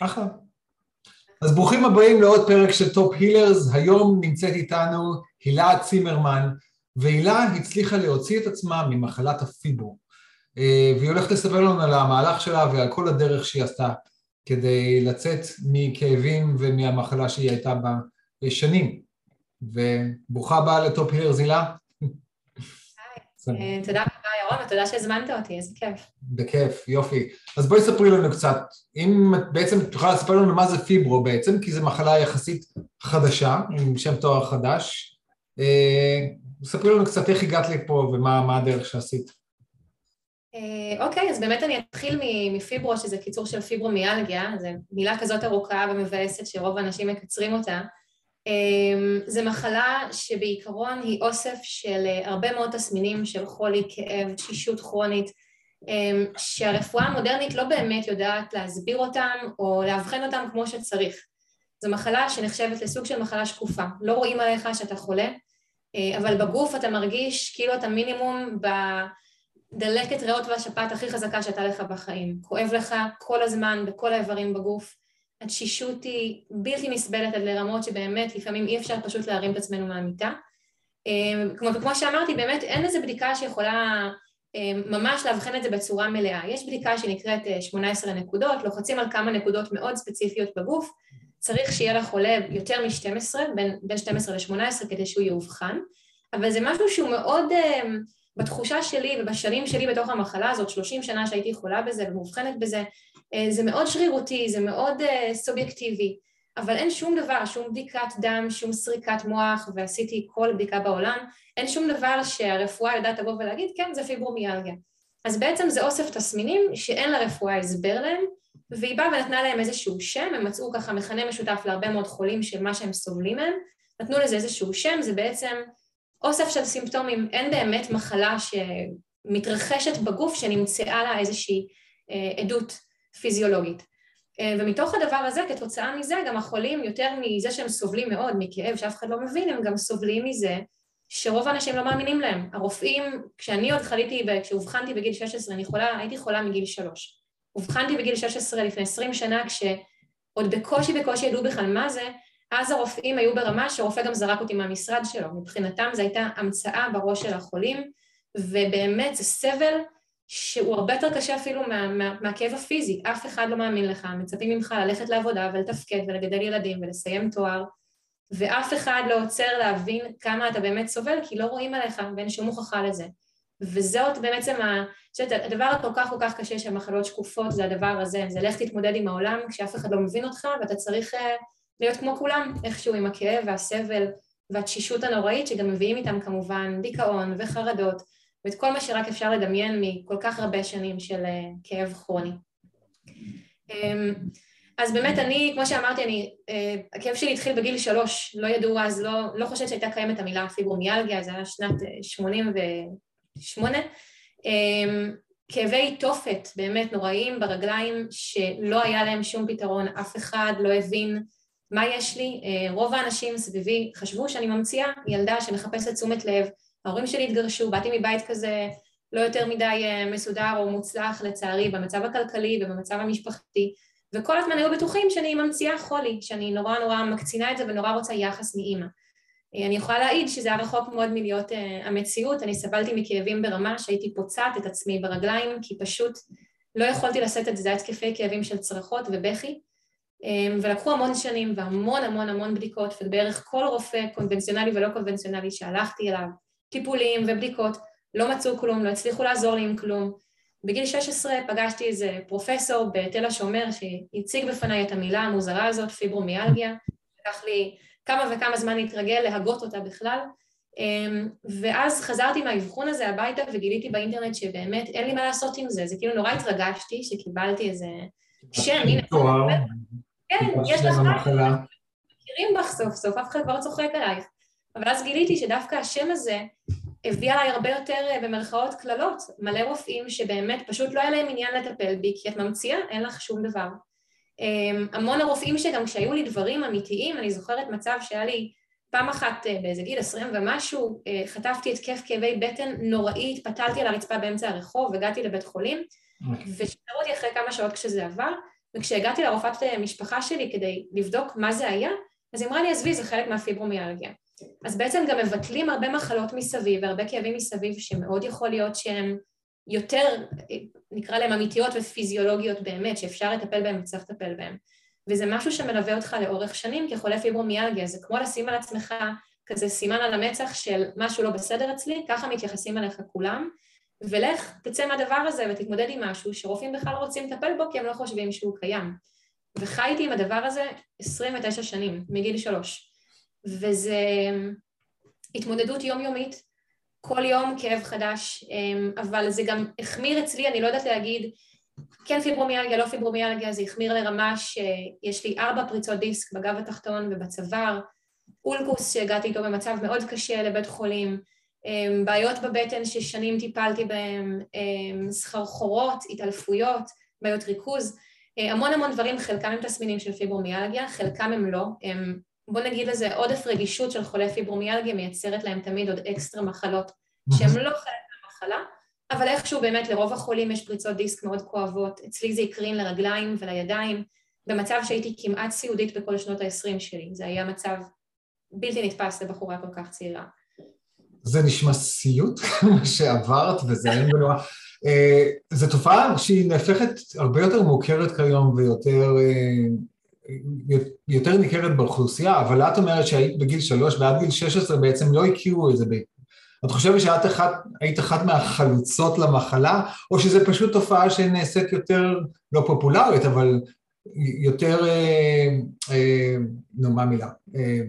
אחלה. אז ברוכים הבאים לעוד פרק של Top Healers, היום נמצאת איתנו הילה צימרמן, והילה הצליחה להוציא את עצמה ממחלת הפיברו, אה, והיא הולכת לספר לנו על המהלך שלה ועל כל הדרך שהיא עשתה כדי לצאת מכאבים ומהמחלה שהיא הייתה בה שנים. וברוכה הבאה ל Top Healers, הילה. אה, תודה רבה ירון ותודה שהזמנת אותי, איזה כיף. בכיף, יופי. אז בואי ספרי לנו קצת, אם בעצם את יכולה לספר לנו מה זה פיברו בעצם, כי זו מחלה יחסית חדשה, עם שם תואר חדש. אה, ספרי לנו קצת איך הגעת לפה ומה הדרך שעשית. אה, אוקיי, אז באמת אני אתחיל מפיברו, שזה קיצור של פיברומיאלגיה, זו מילה כזאת ארוכה ומבאסת שרוב האנשים מקצרים אותה. אמ, זו מחלה שבעיקרון היא אוסף של אה, הרבה מאוד תסמינים של חולי, כאב, תשישות כרונית, אמ, שהרפואה המודרנית לא באמת יודעת להסביר אותם או לאבחן אותם כמו שצריך. זו מחלה שנחשבת לסוג של מחלה שקופה, לא רואים עליך שאתה חולה, אה, אבל בגוף אתה מרגיש כאילו אתה מינימום בדלקת ריאות והשפעת הכי חזקה שהייתה לך בחיים. כואב לך כל הזמן בכל האיברים בגוף, התשישות היא בלתי נסבלת עד לרמות שבאמת לפעמים אי אפשר פשוט להרים את עצמנו מהמיטה. אמ, כמו, כמו שאמרתי, באמת אין איזה בדיקה שיכולה אמ, ממש לאבחן את זה בצורה מלאה. יש בדיקה שנקראת 18 אה, נקודות, לוחצים על כמה נקודות מאוד ספציפיות בגוף, צריך שיהיה לחולה יותר מ-12, בין, בין 12 ל-18 כדי שהוא יאובחן, אבל זה משהו שהוא מאוד, אמ, בתחושה שלי ובשנים שלי בתוך המחלה הזאת, 30 שנה שהייתי חולה בזה ומאובחנת בזה, זה מאוד שרירותי, זה מאוד אה, סובייקטיבי, אבל אין שום דבר, שום בדיקת דם, שום סריקת מוח, ועשיתי כל בדיקה בעולם, אין שום דבר שהרפואה יודעת לבוא ולהגיד, כן, זה פיברומיאלגיה. אז בעצם זה אוסף תסמינים שאין לרפואה הסבר להם, והיא באה ונתנה להם איזשהו שם, הם מצאו ככה מכנה משותף להרבה מאוד חולים של מה שהם סובלים מהם, נתנו לזה איזשהו שם, זה בעצם אוסף של סימפטומים, אין באמת מחלה שמתרחשת בגוף שנמצאה לה איזושהי אה, עדות פיזיולוגית. אה, ומתוך הדבר הזה, כתוצאה מזה, גם החולים, יותר מזה שהם סובלים מאוד מכאב שאף אחד לא מבין, הם גם סובלים מזה שרוב האנשים לא מאמינים להם. הרופאים, כשאני עוד חליתי, כשאובחנתי בגיל 16, אני חולה, הייתי חולה מגיל 3. אובחנתי בגיל 16 לפני 20 שנה, כשעוד בקושי בקושי ידעו בכלל מה זה, אז הרופאים היו ברמה שרופא גם זרק אותי מהמשרד שלו. מבחינתם זו הייתה המצאה בראש של החולים, ובאמת זה סבל שהוא הרבה יותר קשה אפילו מה, מה, מהכאב הפיזי, אף אחד לא מאמין לך, מצפים ממך ללכת לעבודה ולתפקד ולגדל ילדים ולסיים תואר, ואף אחד לא עוצר להבין כמה אתה באמת סובל, כי לא רואים עליך ואין שום הוכחה לזה. וזאת בעצם, הדבר הכל כך כל כך קשה של מחלות שקופות זה הדבר הזה, זה לך תתמודד עם העולם כשאף אחד לא מבין אותך ואתה צריך אה, להיות כמו כולם, איכשהו עם הכאב והסבל והתשישות הנוראית שגם מביאים איתם כמובן דיכאון וחרדות ואת כל מה שרק אפשר לדמיין מכל כך הרבה שנים של אה, כאב כרוני. אמ, אז באמת אני, כמו שאמרתי, אני, אה, הכאב שלי התחיל בגיל שלוש, לא ידעו אז, לא, לא חושבת שהייתה קיימת המילה פיברומיאלגיה, זה היה שנת אה, שמונים ושמונה. אמ, כאבי תופת באמת נוראיים ברגליים שלא היה להם שום פתרון, אף אחד לא הבין מה יש לי. רוב האנשים סביבי חשבו שאני ממציאה ילדה שמחפשת תשומת לב, ההורים שלי התגרשו, באתי מבית כזה לא יותר מדי אה, מסודר או מוצלח לצערי במצב הכלכלי ובמצב המשפחתי וכל הזמן היו בטוחים שאני ממציאה חולי, שאני נורא נורא מקצינה את זה ונורא רוצה יחס מאימא. אה, אני יכולה להעיד שזה היה רחוק מאוד מלהיות uh, המציאות, אני סבלתי מכאבים ברמה שהייתי פוצעת את עצמי ברגליים כי פשוט לא יכולתי לשאת את זה, זה היה התקפי כאבים של צרחות ובכי ולקחו המון שנים והמון המון המון בדיקות ובערך כל רופא קונבנציונלי ולא קונבנציונלי שהלכתי אליו טיפולים ובדיקות, לא מצאו כלום, לא הצליחו לעזור לי עם כלום. בגיל 16 פגשתי איזה פרופסור בתל השומר שהציג בפניי את המילה המוזרה הזאת, פיברומיאלגיה, לקח לי כמה וכמה זמן להתרגל, להגות אותה בכלל, אמ, ואז חזרתי מהאבחון הזה הביתה וגיליתי באינטרנט שבאמת אין לי מה לעשות עם זה, זה כאילו נורא התרגשתי שקיבלתי איזה שם, הנה, כן, יש לך, מכירים בך סוף סוף, אף אחד כבר לא צוחק עלייך. אבל אז גיליתי שדווקא השם הזה הביא עליי הרבה יותר אה, במרכאות קללות, מלא רופאים שבאמת פשוט לא היה להם עניין לטפל בי, כי את ממציאה, אין לך שום דבר. אמ, המון הרופאים שגם כשהיו לי דברים אמיתיים, אני זוכרת מצב שהיה לי פעם אחת אה, באיזה גיל עשרים ומשהו, אה, חטפתי התקף כאבי בטן נוראי, התפתלתי על הרצפה באמצע הרחוב, הגעתי לבית חולים. ושחררו אותי אחרי כמה שעות כשזה עבר, וכשהגעתי לרופאת משפחה שלי כדי לבדוק מה זה היה, אז היא אמרה לי, עזבי, זה חלק מהפיברומיאלגיה. אז בעצם גם מבטלים הרבה מחלות מסביב והרבה כאבים מסביב שמאוד יכול להיות שהם יותר, נקרא להם אמיתיות ופיזיולוגיות באמת, שאפשר לטפל בהם וצריך לטפל בהם. וזה משהו שמלווה אותך לאורך שנים כחולה פיברומיאלגיה, זה כמו לשים על עצמך כזה סימן על המצח של משהו לא בסדר אצלי, ככה מתייחסים אליך כולם, ולך תצא מהדבר הזה ותתמודד עם משהו שרופאים בכלל רוצים לטפל בו כי הם לא חושבים שהוא קיים. וחייתי עם הדבר הזה 29 שנים, מגיל שלוש. וזה התמודדות יומיומית, כל יום כאב חדש, אמ, אבל זה גם החמיר אצלי, אני לא יודעת להגיד כן פיברומיאלגיה, לא פיברומיאלגיה, זה החמיר לרמה שיש לי ארבע פריצות דיסק בגב התחתון ובצוואר, אולקוס שהגעתי איתו במצב מאוד קשה לבית חולים, אמ, בעיות בבטן ששנים טיפלתי בהן, אמ, סחרחורות, התעלפויות, בעיות ריכוז, אה, המון המון דברים, חלקם הם תסמינים של פיברומיאלגיה, חלקם הם לא, הם, בוא נגיד לזה עודף רגישות של חולי פיברומיאלגיה מייצרת להם תמיד עוד אקסטרה מחלות שהם לא חלק מהמחלה, אבל איכשהו באמת לרוב החולים יש פריצות דיסק מאוד כואבות, אצלי זה הקרין לרגליים ולידיים, במצב שהייתי כמעט סיעודית בכל שנות ה-20 שלי, זה היה מצב בלתי נתפס לבחורה כל כך צעירה. זה נשמע סיוט, מה שעברת, וזה אין בנורא. אה, זו תופעה שהיא נהפכת הרבה יותר מוכרת כיום ויותר אה, יותר ניכרת באוכלוסייה, אבל את אומרת שהיית בגיל שלוש ועד גיל 16 בעצם לא הכירו את זה. את חושבת שאת אחת, היית אחת מהחלוצות למחלה, או שזה פשוט תופעה שנעשית יותר, לא פופולרית, אבל יותר, אה, אה, נו, מה המילה? אה,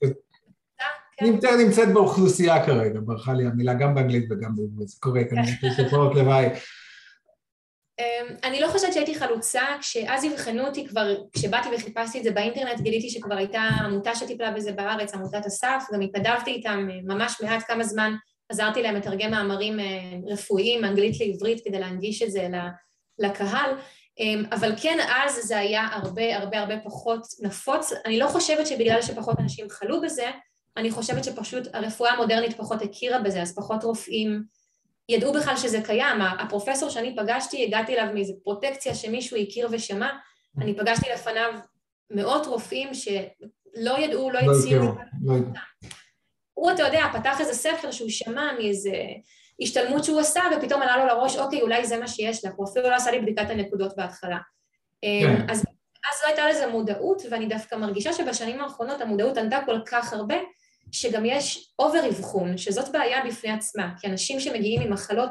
כן. נמצאת, נמצאת באוכלוסייה כרגע, ברכה לי המילה גם באנגלית וגם בעברית, זה קורה כנראה, יש תופעות לוואי. אמ, אני לא חושבת שהייתי חלוצה, כשאז אבחנו אותי כבר, כשבאתי וחיפשתי את זה באינטרנט, גיליתי שכבר הייתה עמותה שטיפלה בזה בארץ, עמותת אסף, גם התנדבתי איתם אה, ממש מעט כמה זמן, עזרתי להם לתרגם מאמרים אה, רפואיים מאנגלית לעברית כדי להנגיש את זה לקהל, אמ, אבל כן אז זה היה הרבה הרבה הרבה פחות נפוץ, אני לא חושבת שבגלל שפחות אנשים חלו בזה, אני חושבת שפשוט הרפואה המודרנית פחות הכירה בזה, אז פחות רופאים ידעו בכלל שזה קיים. הפרופסור שאני פגשתי, הגעתי אליו מאיזו פרוטקציה שמישהו הכיר ושמע, אני פגשתי לפניו מאות רופאים שלא ידעו, לא, לא הציעו. לא הוא, אתה יודע, פתח איזה ספר שהוא שמע מאיזה השתלמות שהוא עשה, ופתאום עלה לו לראש, אוקיי, אולי זה מה שיש לך, הוא אפילו לא עשה לי בדיקת הנקודות בהתחלה. כן. אז, אז לא הייתה לזה מודעות, ואני דווקא מרגישה שבשנים האחרונות המודעות עלתה כל כך הרבה, שגם יש אובר אבחון, שזאת בעיה בפני עצמה, כי אנשים שמגיעים עם מחלות,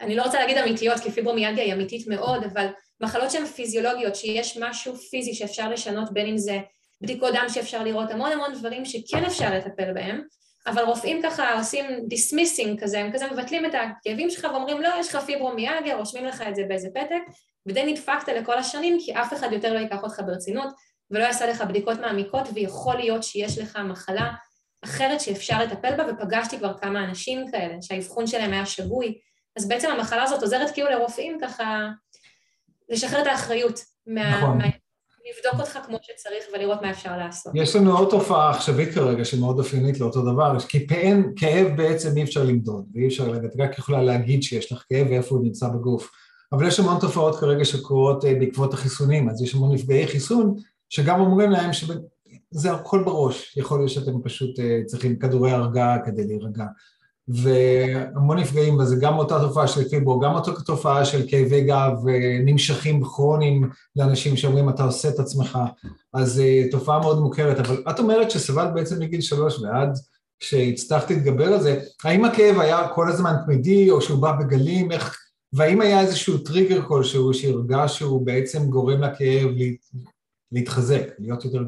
אני לא רוצה להגיד אמיתיות, כי פיברומיאלגיה היא אמיתית מאוד, אבל מחלות שהן פיזיולוגיות, שיש משהו פיזי שאפשר לשנות, בין אם זה בדיקות דם שאפשר לראות, המון המון דברים שכן אפשר לטפל בהם, אבל רופאים ככה עושים dismissing כזה, הם כזה מבטלים את הכאבים שלך ואומרים לא, יש לך פיברומיאלגיה, רושמים לך את זה באיזה פתק, ודי נדפקת לכל השנים כי אף אחד יותר לא ייקח אותך ברצינות ולא יעשה לך בדיקות מעמיקות ויכול להיות שיש לך מחלה אחרת שאפשר לטפל בה ופגשתי כבר כמה אנשים כאלה שהאבחון שלהם היה שגוי אז בעצם המחלה הזאת עוזרת כאילו לרופאים ככה לשחרר את האחריות מה... נכון. מה... לבדוק אותך כמו שצריך ולראות מה אפשר לעשות. יש לנו עוד תופעה עכשווית כרגע שמאוד אופיינית לאותו דבר, כי פעין, כאב בעצם אי אפשר למדוד ואי אפשר לדעת, רק יכולה להגיד שיש לך כאב ואיפה הוא נמצא בגוף. אבל יש המון תופעות כרגע שקורות אה, בעקבות החיסונים, אז יש המון נפגעי חיסון שגם אומרים להם שזה הכל בראש, יכול להיות שאתם פשוט אה, צריכים כדורי הרגעה כדי להירגע. והמון נפגעים וזה גם אותה תופעה של פיברו, גם אותה תופעה של כאבי גב נמשכים כרוניים לאנשים שאומרים אתה עושה את עצמך, אז אה, תופעה מאוד מוכרת, אבל את אומרת שסבלת בעצם מגיל שלוש ועד שהצלחת להתגבר על זה, האם הכאב היה כל הזמן תמידי או שהוא בא בגלים, איך, והאם היה איזשהו טריגר כלשהו שהרגש שהוא בעצם גורם לכאב להתחזק, להיות יותר...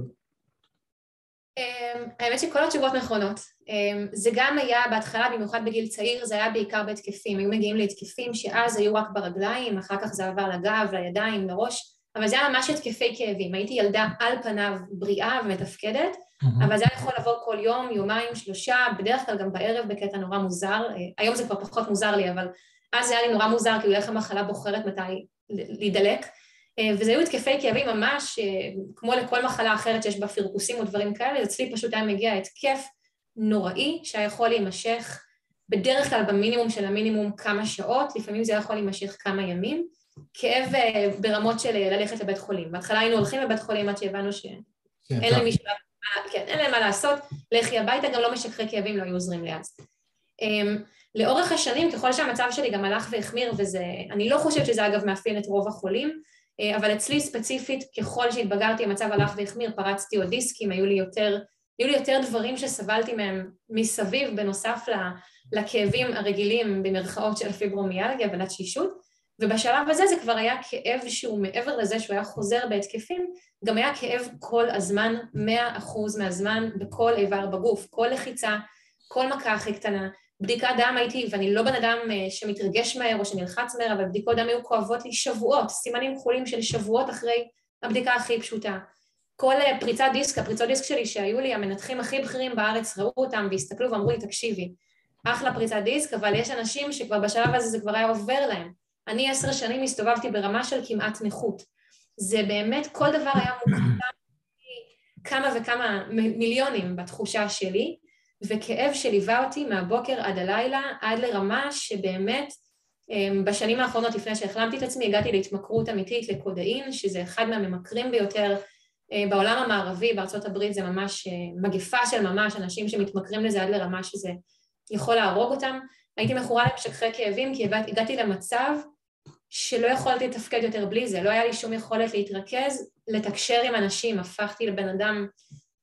אמ, האמת שכל התשובות נכונות. אמ, זה גם היה בהתחלה, במיוחד בגיל צעיר, זה היה בעיקר בהתקפים. היו מגיעים להתקפים שאז היו רק ברגליים, אחר כך זה עבר לגב, לידיים, לראש, אבל זה היה ממש התקפי כאבים. הייתי ילדה על פניו בריאה ומתפקדת, mm-hmm. אבל זה היה יכול לבוא כל יום, יומיים, שלושה, בדרך כלל גם בערב בקטע נורא מוזר. אה, היום זה כבר פחות מוזר לי, אבל אז זה היה לי נורא מוזר, כאילו איך המחלה בוחרת מתי להידלק. אה, וזה היו התקפי כאבים ממש, אה, כמו לכל מחלה אחרת שיש בה פירקוסים או דברים כאלה, אצלי פשוט היה מגיע התקף נוראי שהיה יכול להימשך בדרך כלל במינימום של המינימום כמה שעות, לפעמים זה היה יכול להימשך כמה ימים, כאב אה, ברמות של ללכת לבית חולים. בהתחלה היינו הולכים לבית חולים עד שהבנו שאין כן, להם מישהו, כן, אין להם מה לעשות, לכי הביתה, גם לא משככי כאבים, לא היו עוזרים לי אז. אמ, לאורך השנים, ככל שהמצב שלי גם הלך והחמיר, וזה, אני לא חושבת שזה אגב מאפיין את רוב החולים, אבל אצלי ספציפית, ככל שהתבגרתי המצב הלך והחמיר, פרצתי עוד דיסקים, היו לי יותר, היו לי יותר דברים שסבלתי מהם מסביב, בנוסף לכאבים הרגילים במרכאות של פיברומיאלגיה ולתשישות, ובשלב הזה זה כבר היה כאב שהוא מעבר לזה שהוא היה חוזר בהתקפים, גם היה כאב כל הזמן, מאה אחוז מהזמן, בכל איבר בגוף, כל לחיצה, כל מכה הכי קטנה, בדיקת דם הייתי, ואני לא בן אדם אה, שמתרגש מהר או שנלחץ מהר, אבל בדיקות דם היו כואבות לי שבועות, סימנים כחולים של שבועות אחרי הבדיקה הכי פשוטה. כל אה, פריצת דיסק, הפריצות דיסק שלי שהיו לי, המנתחים הכי בכירים בארץ ראו אותם והסתכלו ואמרו לי, תקשיבי, אחלה פריצת דיסק, אבל יש אנשים שכבר בשלב הזה זה כבר היה עובר להם. אני עשר שנים הסתובבתי ברמה של כמעט נכות. זה באמת, כל דבר היה מוקדם כמה וכמה מיליונים בתחושה שלי, וכאב שליווה אותי מהבוקר עד הלילה, עד לרמה שבאמת אמ, בשנים האחרונות לפני שהחלמתי את עצמי הגעתי להתמכרות אמיתית לקודאין, שזה אחד מהממכרים ביותר אה, בעולם המערבי, בארצות הברית זה ממש אה, מגפה של ממש, אנשים שמתמכרים לזה עד לרמה שזה יכול להרוג אותם. הייתי מכורה למשככי כאבים כי הגעתי למצב שלא יכולתי לתפקד יותר בלי זה, לא היה לי שום יכולת להתרכז, לתקשר עם אנשים, הפכתי לבן אדם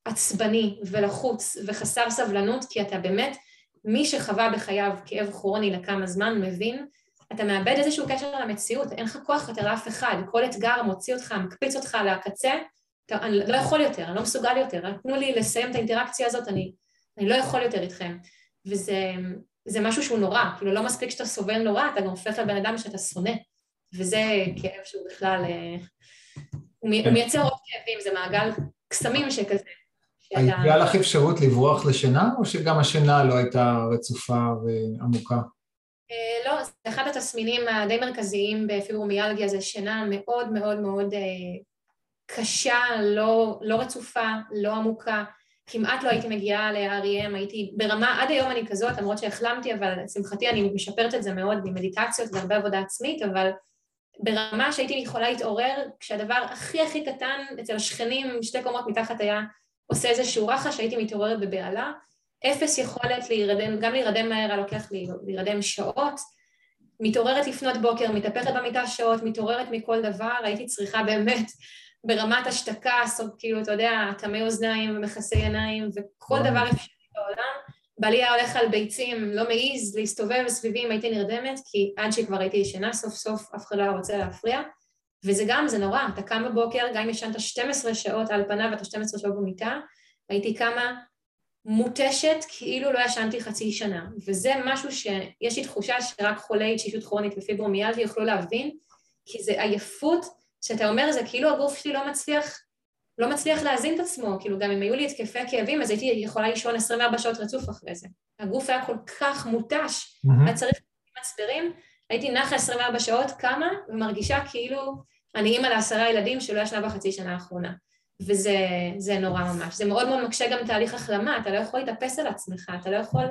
עצבני ולחוץ וחסר סבלנות, כי אתה באמת, מי שחווה בחייו כאב כרוני לכמה זמן מבין, אתה מאבד איזשהו קשר למציאות, אין לך כוח יותר לאף אחד, כל אתגר מוציא אותך, מקפיץ אותך לקצה, אתה, אני לא יכול יותר, אני לא מסוגל יותר, תנו לי לסיים את האינטראקציה הזאת, אני, אני לא יכול יותר איתכם. וזה משהו שהוא נורא, כאילו לא מספיק שאתה סובל נורא, אתה גם הופך לבן אדם שאתה שונא, וזה כאב שהוא בכלל, אה, הוא מייצר עוד כאבים, זה מעגל קסמים שכזה. הייתה לך אפשרות לברוח לשינה, או שגם השינה לא הייתה רצופה ועמוקה? אה, לא, זה אחד התסמינים הדי מרכזיים בפיברומיאלגיה, זה שינה מאוד מאוד מאוד אה, קשה, לא, לא רצופה, לא עמוקה. כמעט לא הייתי מגיעה ל-REM, הייתי ברמה, עד היום אני כזאת, למרות שהחלמתי, אבל לשמחתי אני משפרת את זה מאוד ממדיטציות והרבה עבודה עצמית, אבל ברמה שהייתי יכולה להתעורר כשהדבר הכי הכי קטן אצל השכנים, שתי קומות מתחת היה עושה איזשהו רחש, הייתי מתעוררת בבהלה, אפס יכולת להירדם, גם להירדם מהר היה לוקח לי להירדם שעות, מתעוררת לפנות בוקר, מתהפכת במיטה שעות, מתעוררת מכל דבר, הייתי צריכה באמת ברמת השתקה, סוד, כאילו, אתה יודע, טמי אוזניים ומכסי עיניים וכל דבר אפשרי בעולם. בעלי היה הולך על ביצים, לא מעז להסתובב סביבי אם הייתי נרדמת, כי עד שכבר הייתי ישנה, סוף סוף אף אחד לא היה רוצה להפריע. וזה גם, זה נורא, אתה קם בבוקר, גם אם ישנת 12 שעות על פניו, אתה 12 שעות במיטה, הייתי קמה מותשת כאילו לא ישנתי חצי שנה. וזה משהו שיש לי תחושה שרק חולי תשישות כרונית ופיברומיאלגיה יוכלו להבין, כי זה עייפות שאתה אומר, זה כאילו הגוף שלי לא מצליח, לא מצליח להזין את עצמו, כאילו גם אם היו לי התקפי כאבים, אז הייתי יכולה לישון 24 שעות רצוף אחרי זה. הגוף היה כל כך מותש, mm-hmm. היה צריך מצברים, הייתי נחה 24 שעות, קמה, ומרגישה כאילו אני אימא לעשרה ילדים שלא ישנה בחצי שנה האחרונה. וזה נורא ממש. זה מאוד מאוד מקשה גם תהליך החלמה, אתה לא יכול להתאפס על עצמך, אתה לא יכול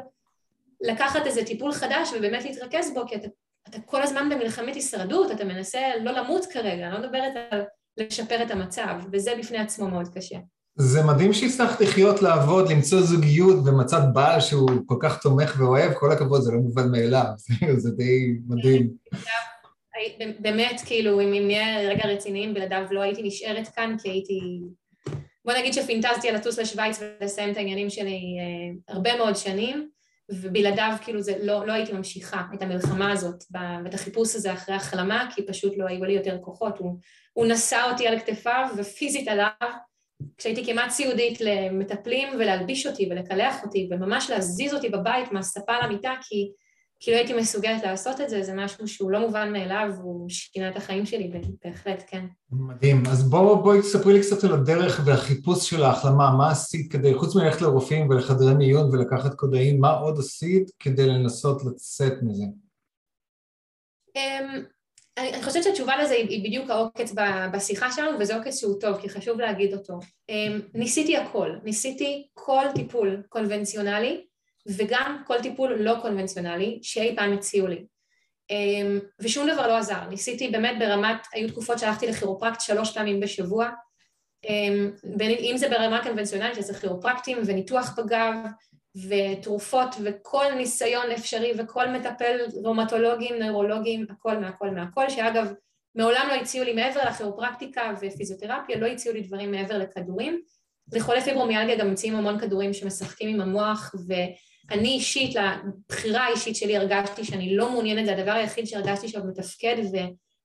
לקחת איזה טיפול חדש ובאמת להתרכז בו, כי אתה, אתה כל הזמן במלחמת הישרדות, אתה מנסה לא למות כרגע, אני לא מדברת על לשפר את המצב, וזה בפני עצמו מאוד קשה. זה מדהים שהצלחת לחיות, לעבוד, למצוא זוגיות ומצאת בעל שהוא כל כך תומך ואוהב, כל הכבוד, זה לא מובן מאליו, זה די מדהים. באמת, כאילו, אם נהיה רגע רציניים, בלעדיו לא הייתי נשארת כאן, כי הייתי... בוא נגיד שפינטזתי על לטוס לשוויץ ולסיים את העניינים שלי אה, הרבה מאוד שנים, ובלעדיו כאילו זה, לא, לא הייתי ממשיכה את המלחמה הזאת ואת החיפוש הזה אחרי החלמה, כי פשוט לא היו לי יותר כוחות. הוא, הוא נשא אותי על כתפיו ופיזית עליו כשהייתי כמעט סיעודית למטפלים ולהלביש אותי ולקלח אותי וממש להזיז אותי בבית מהספה למיטה כי, כי לא הייתי מסוגלת לעשות את זה, זה משהו שהוא לא מובן מאליו והוא שינה את החיים שלי בהחלט, כן. מדהים. אז בואי בוא, תספרי לי קצת על הדרך והחיפוש של ההחלמה, מה עשית כדי, חוץ מללכת לרופאים ולחדרי מיון ולקחת קודאין, מה עוד עשית כדי לנסות לצאת מזה? אמ, אני חושבת שהתשובה לזה היא בדיוק העוקץ בשיחה שלנו, וזה עוקץ שהוא טוב, כי חשוב להגיד אותו. אמ, ניסיתי הכל, ניסיתי כל טיפול קונבנציונלי, וגם כל טיפול לא קונבנציונלי שאי פעם הציעו לי. אמ, ושום דבר לא עזר. ניסיתי באמת ברמת, היו תקופות שהלכתי לכירופרקט שלוש פעמים בשבוע, אמ, אם זה ברמה קונבנציונלית, שזה כירופרקטים וניתוח בגב ותרופות וכל ניסיון אפשרי וכל מטפל רומטולוגים, נוירולוגים, הכל מהכל מהכל, שאגב מעולם לא הציעו לי מעבר לכירופרקטיקה ופיזיותרפיה, לא הציעו לי דברים מעבר לכדורים. לחולי פיברומיאלגיה גם מציעים המון כדורים שמשחקים עם המוח ואני אישית, לבחירה האישית שלי הרגשתי שאני לא מעוניינת, זה הדבר היחיד שהרגשתי שעוד מתפקד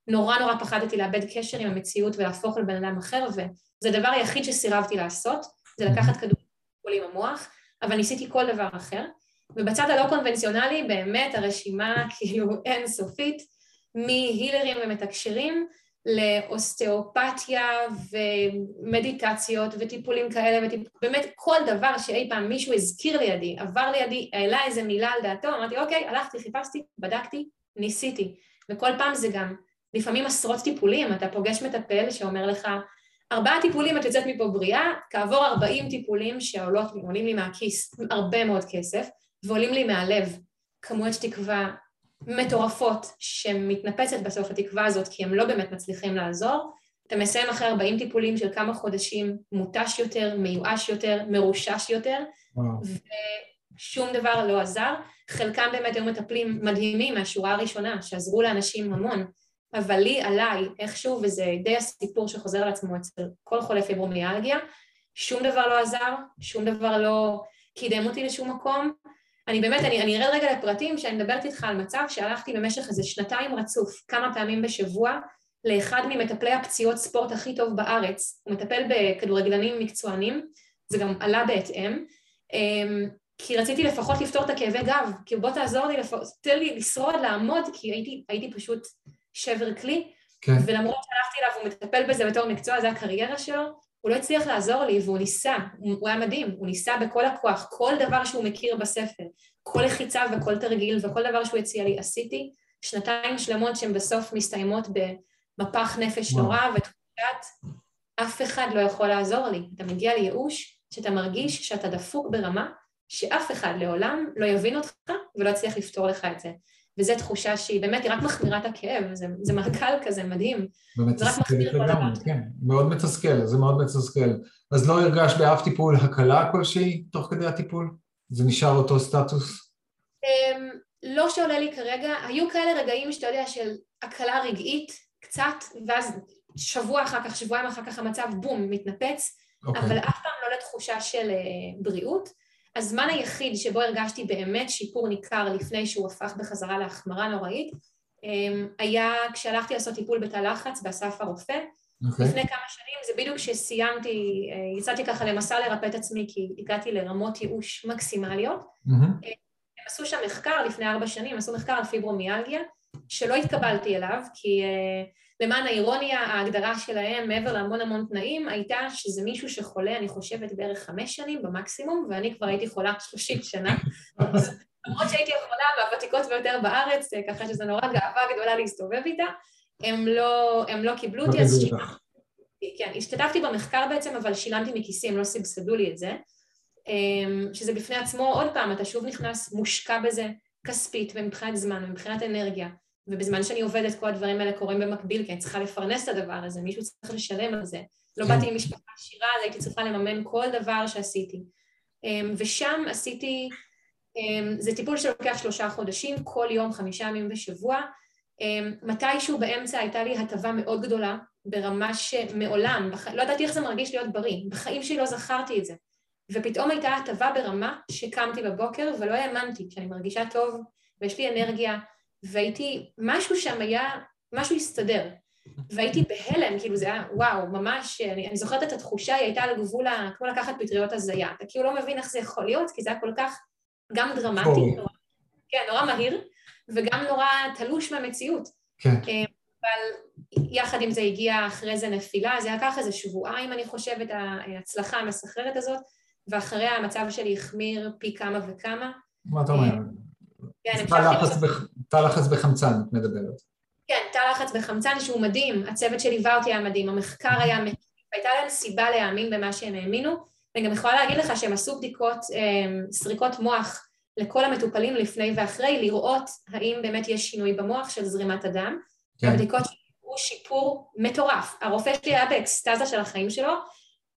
ונורא נורא פחדתי לאבד קשר עם המציאות ולהפוך לבן אדם אחר וזה הדבר היחיד שסירבתי לעשות, זה לקחת כדורים עם המוח, אבל ניסיתי כל דבר אחר. ובצד הלא קונבנציונלי באמת הרשימה כאילו אינסופית מהילרים ומתקשרים לאוסטאופתיה ומדיטציות וטיפולים כאלה, וטיפ... באמת כל דבר שאי פעם מישהו הזכיר לידי, עבר לידי, העלה איזה מילה על דעתו, אמרתי אוקיי, הלכתי, חיפשתי, בדקתי, ניסיתי, וכל פעם זה גם לפעמים עשרות טיפולים, אתה פוגש מטפל שאומר לך ארבעה טיפולים את יוצאת מפה בריאה, כעבור ארבעים טיפולים שעולים לי מהכיס הרבה מאוד כסף ועולים לי מהלב כמויות תקווה מטורפות שמתנפצת בסוף התקווה הזאת כי הם לא באמת מצליחים לעזור, אתה מסיים אחרי 40 טיפולים של כמה חודשים מותש יותר, מיואש יותר, מרושש יותר, וואו. ושום דבר לא עזר. חלקם באמת היו מטפלים מדהימים מהשורה הראשונה, שעזרו לאנשים המון, אבל לי, עליי, איכשהו, וזה די הסיפור שחוזר על עצמו אצל כל חולי פיברומיאלגיה, שום דבר לא עזר, שום דבר לא קידם אותי לשום מקום, אני באמת, אני, אני ארד רגע לפרטים שאני מדברת איתך על מצב שהלכתי במשך איזה שנתיים רצוף, כמה פעמים בשבוע, לאחד ממטפלי הפציעות ספורט הכי טוב בארץ, הוא מטפל בכדורגלנים מקצוענים, זה גם עלה בהתאם, אמ, כי רציתי לפחות לפתור את הכאבי גב, כי בוא תעזור לי, לפ... תן לי לשרוד, לעמוד, כי הייתי, הייתי פשוט שבר כלי, כן. ולמרות שהלכתי אליו, הוא מטפל בזה בתור מקצוע, זה הקריירה שלו, הוא לא הצליח לעזור לי והוא ניסה, הוא, הוא היה מדהים, הוא ניסה בכל הכוח, כל דבר שהוא מכיר בספר, כל לחיצה וכל תרגיל וכל דבר שהוא הציע לי עשיתי, שנתיים שלמות שהן בסוף מסתיימות במפח נפש נורא ותחושת אף אחד לא יכול לעזור לי. אתה מגיע לייאוש שאתה מרגיש שאתה דפוק ברמה שאף אחד לעולם לא יבין אותך ולא יצליח לפתור לך את זה. וזו תחושה שהיא באמת, היא רק מחמירה את הכאב, זה, זה מעגל כזה מדהים. זה רק מחמיר כל דבר. כן, מאוד מתסכל, זה מאוד מתסכל. אז לא הרגש באף טיפול הקלה כלשהי תוך כדי הטיפול? זה נשאר אותו סטטוס? Um, לא שעולה לי כרגע, היו כאלה רגעים שאתה יודע של הקלה רגעית קצת, ואז שבוע אחר כך, שבועיים אחר כך המצב בום, מתנפץ, okay. אוקיי. אבל אף פעם לא לתחושה של uh, בריאות. הזמן היחיד שבו הרגשתי באמת שיפור ניכר לפני שהוא הפך בחזרה להחמרה נוראית אמ, היה כשהלכתי לעשות טיפול בתא לחץ באסף הרופא okay. אוקיי. לפני כמה שנים, זה בדיוק כשסיימתי, אה, יצאתי ככה למסע לרפא את עצמי כי הגעתי לרמות ייאוש מקסימליות. Mm-hmm. הם עשו שם מחקר לפני ארבע שנים, עשו מחקר על פיברומיאלגיה, שלא התקבלתי אליו, כי uh, למען האירוניה, ההגדרה שלהם, מעבר להמון המון תנאים, הייתה שזה מישהו שחולה, אני חושבת, בערך חמש שנים במקסימום, ואני כבר הייתי חולה שלושים שנה. למרות שהייתי החולה מהוותיקות ביותר בארץ, ככה שזו נורא גאווה גדולה להסתובב איתה, הם לא, הם לא קיבלו אותי, אז שילמתי, כן, השתתפתי במחקר בעצם, אבל שילמתי מכיסי, הם לא סבסדו לי את זה, אמ, שזה בפני עצמו, עוד פעם, אתה שוב נכנס, מושקע בזה כספית ומבחינת זמן ומבחינת אנרגיה, ובזמן שאני עובדת כל הדברים האלה קורים במקביל, כי אני צריכה לפרנס את הדבר הזה, מישהו צריך לשלם על זה. לא כן. באתי עם משפחה עשירה, אז הייתי צריכה לממן כל דבר שעשיתי. אמ, ושם עשיתי, אמ, זה טיפול שלוקח שלושה חודשים, כל יום, חמישה ימים בשבוע. אמ, מתישהו באמצע הייתה לי הטבה מאוד גדולה, ברמה שמעולם, בח... לא ידעתי איך זה מרגיש להיות בריא, בחיים שלי לא זכרתי את זה. ופתאום הייתה הטבה ברמה שקמתי בבוקר ולא האמנתי, שאני מרגישה טוב ויש לי אנרגיה והייתי, משהו שם היה, משהו הסתדר. והייתי בהלם, כאילו זה היה, וואו, ממש, אני, אני זוכרת את התחושה, היא הייתה על הגבול, כמו לקחת פטריות הזיה. אתה כאילו לא מבין איך זה יכול להיות, כי זה היה כל כך גם דרמטי, נורא, כן, נורא מהיר, וגם נורא תלוש מהמציאות. כן. אה, אבל יחד עם זה הגיעה אחרי זה נפילה, זה לקח איזה שבועיים, אני חושבת, ההצלחה המסחררת הזאת, ואחריה המצב שלי החמיר פי כמה וכמה. מה אתה אומר? כן, תא לחץ בחמצן, את מדברת. כן, תא לחץ בחמצן שהוא מדהים, הצוות שליווה אותי היה מדהים, המחקר היה מדהים, והייתה להם סיבה להאמין במה שהם האמינו, ואני גם יכולה להגיד לך שהם עשו בדיקות, אמ, סריקות מוח לכל המטופלים לפני ואחרי, לראות האם באמת יש שינוי במוח של זרימת הדם. כן. הבדיקות הוא שיפור מטורף. הרופא שלי היה באקסטזה של החיים שלו,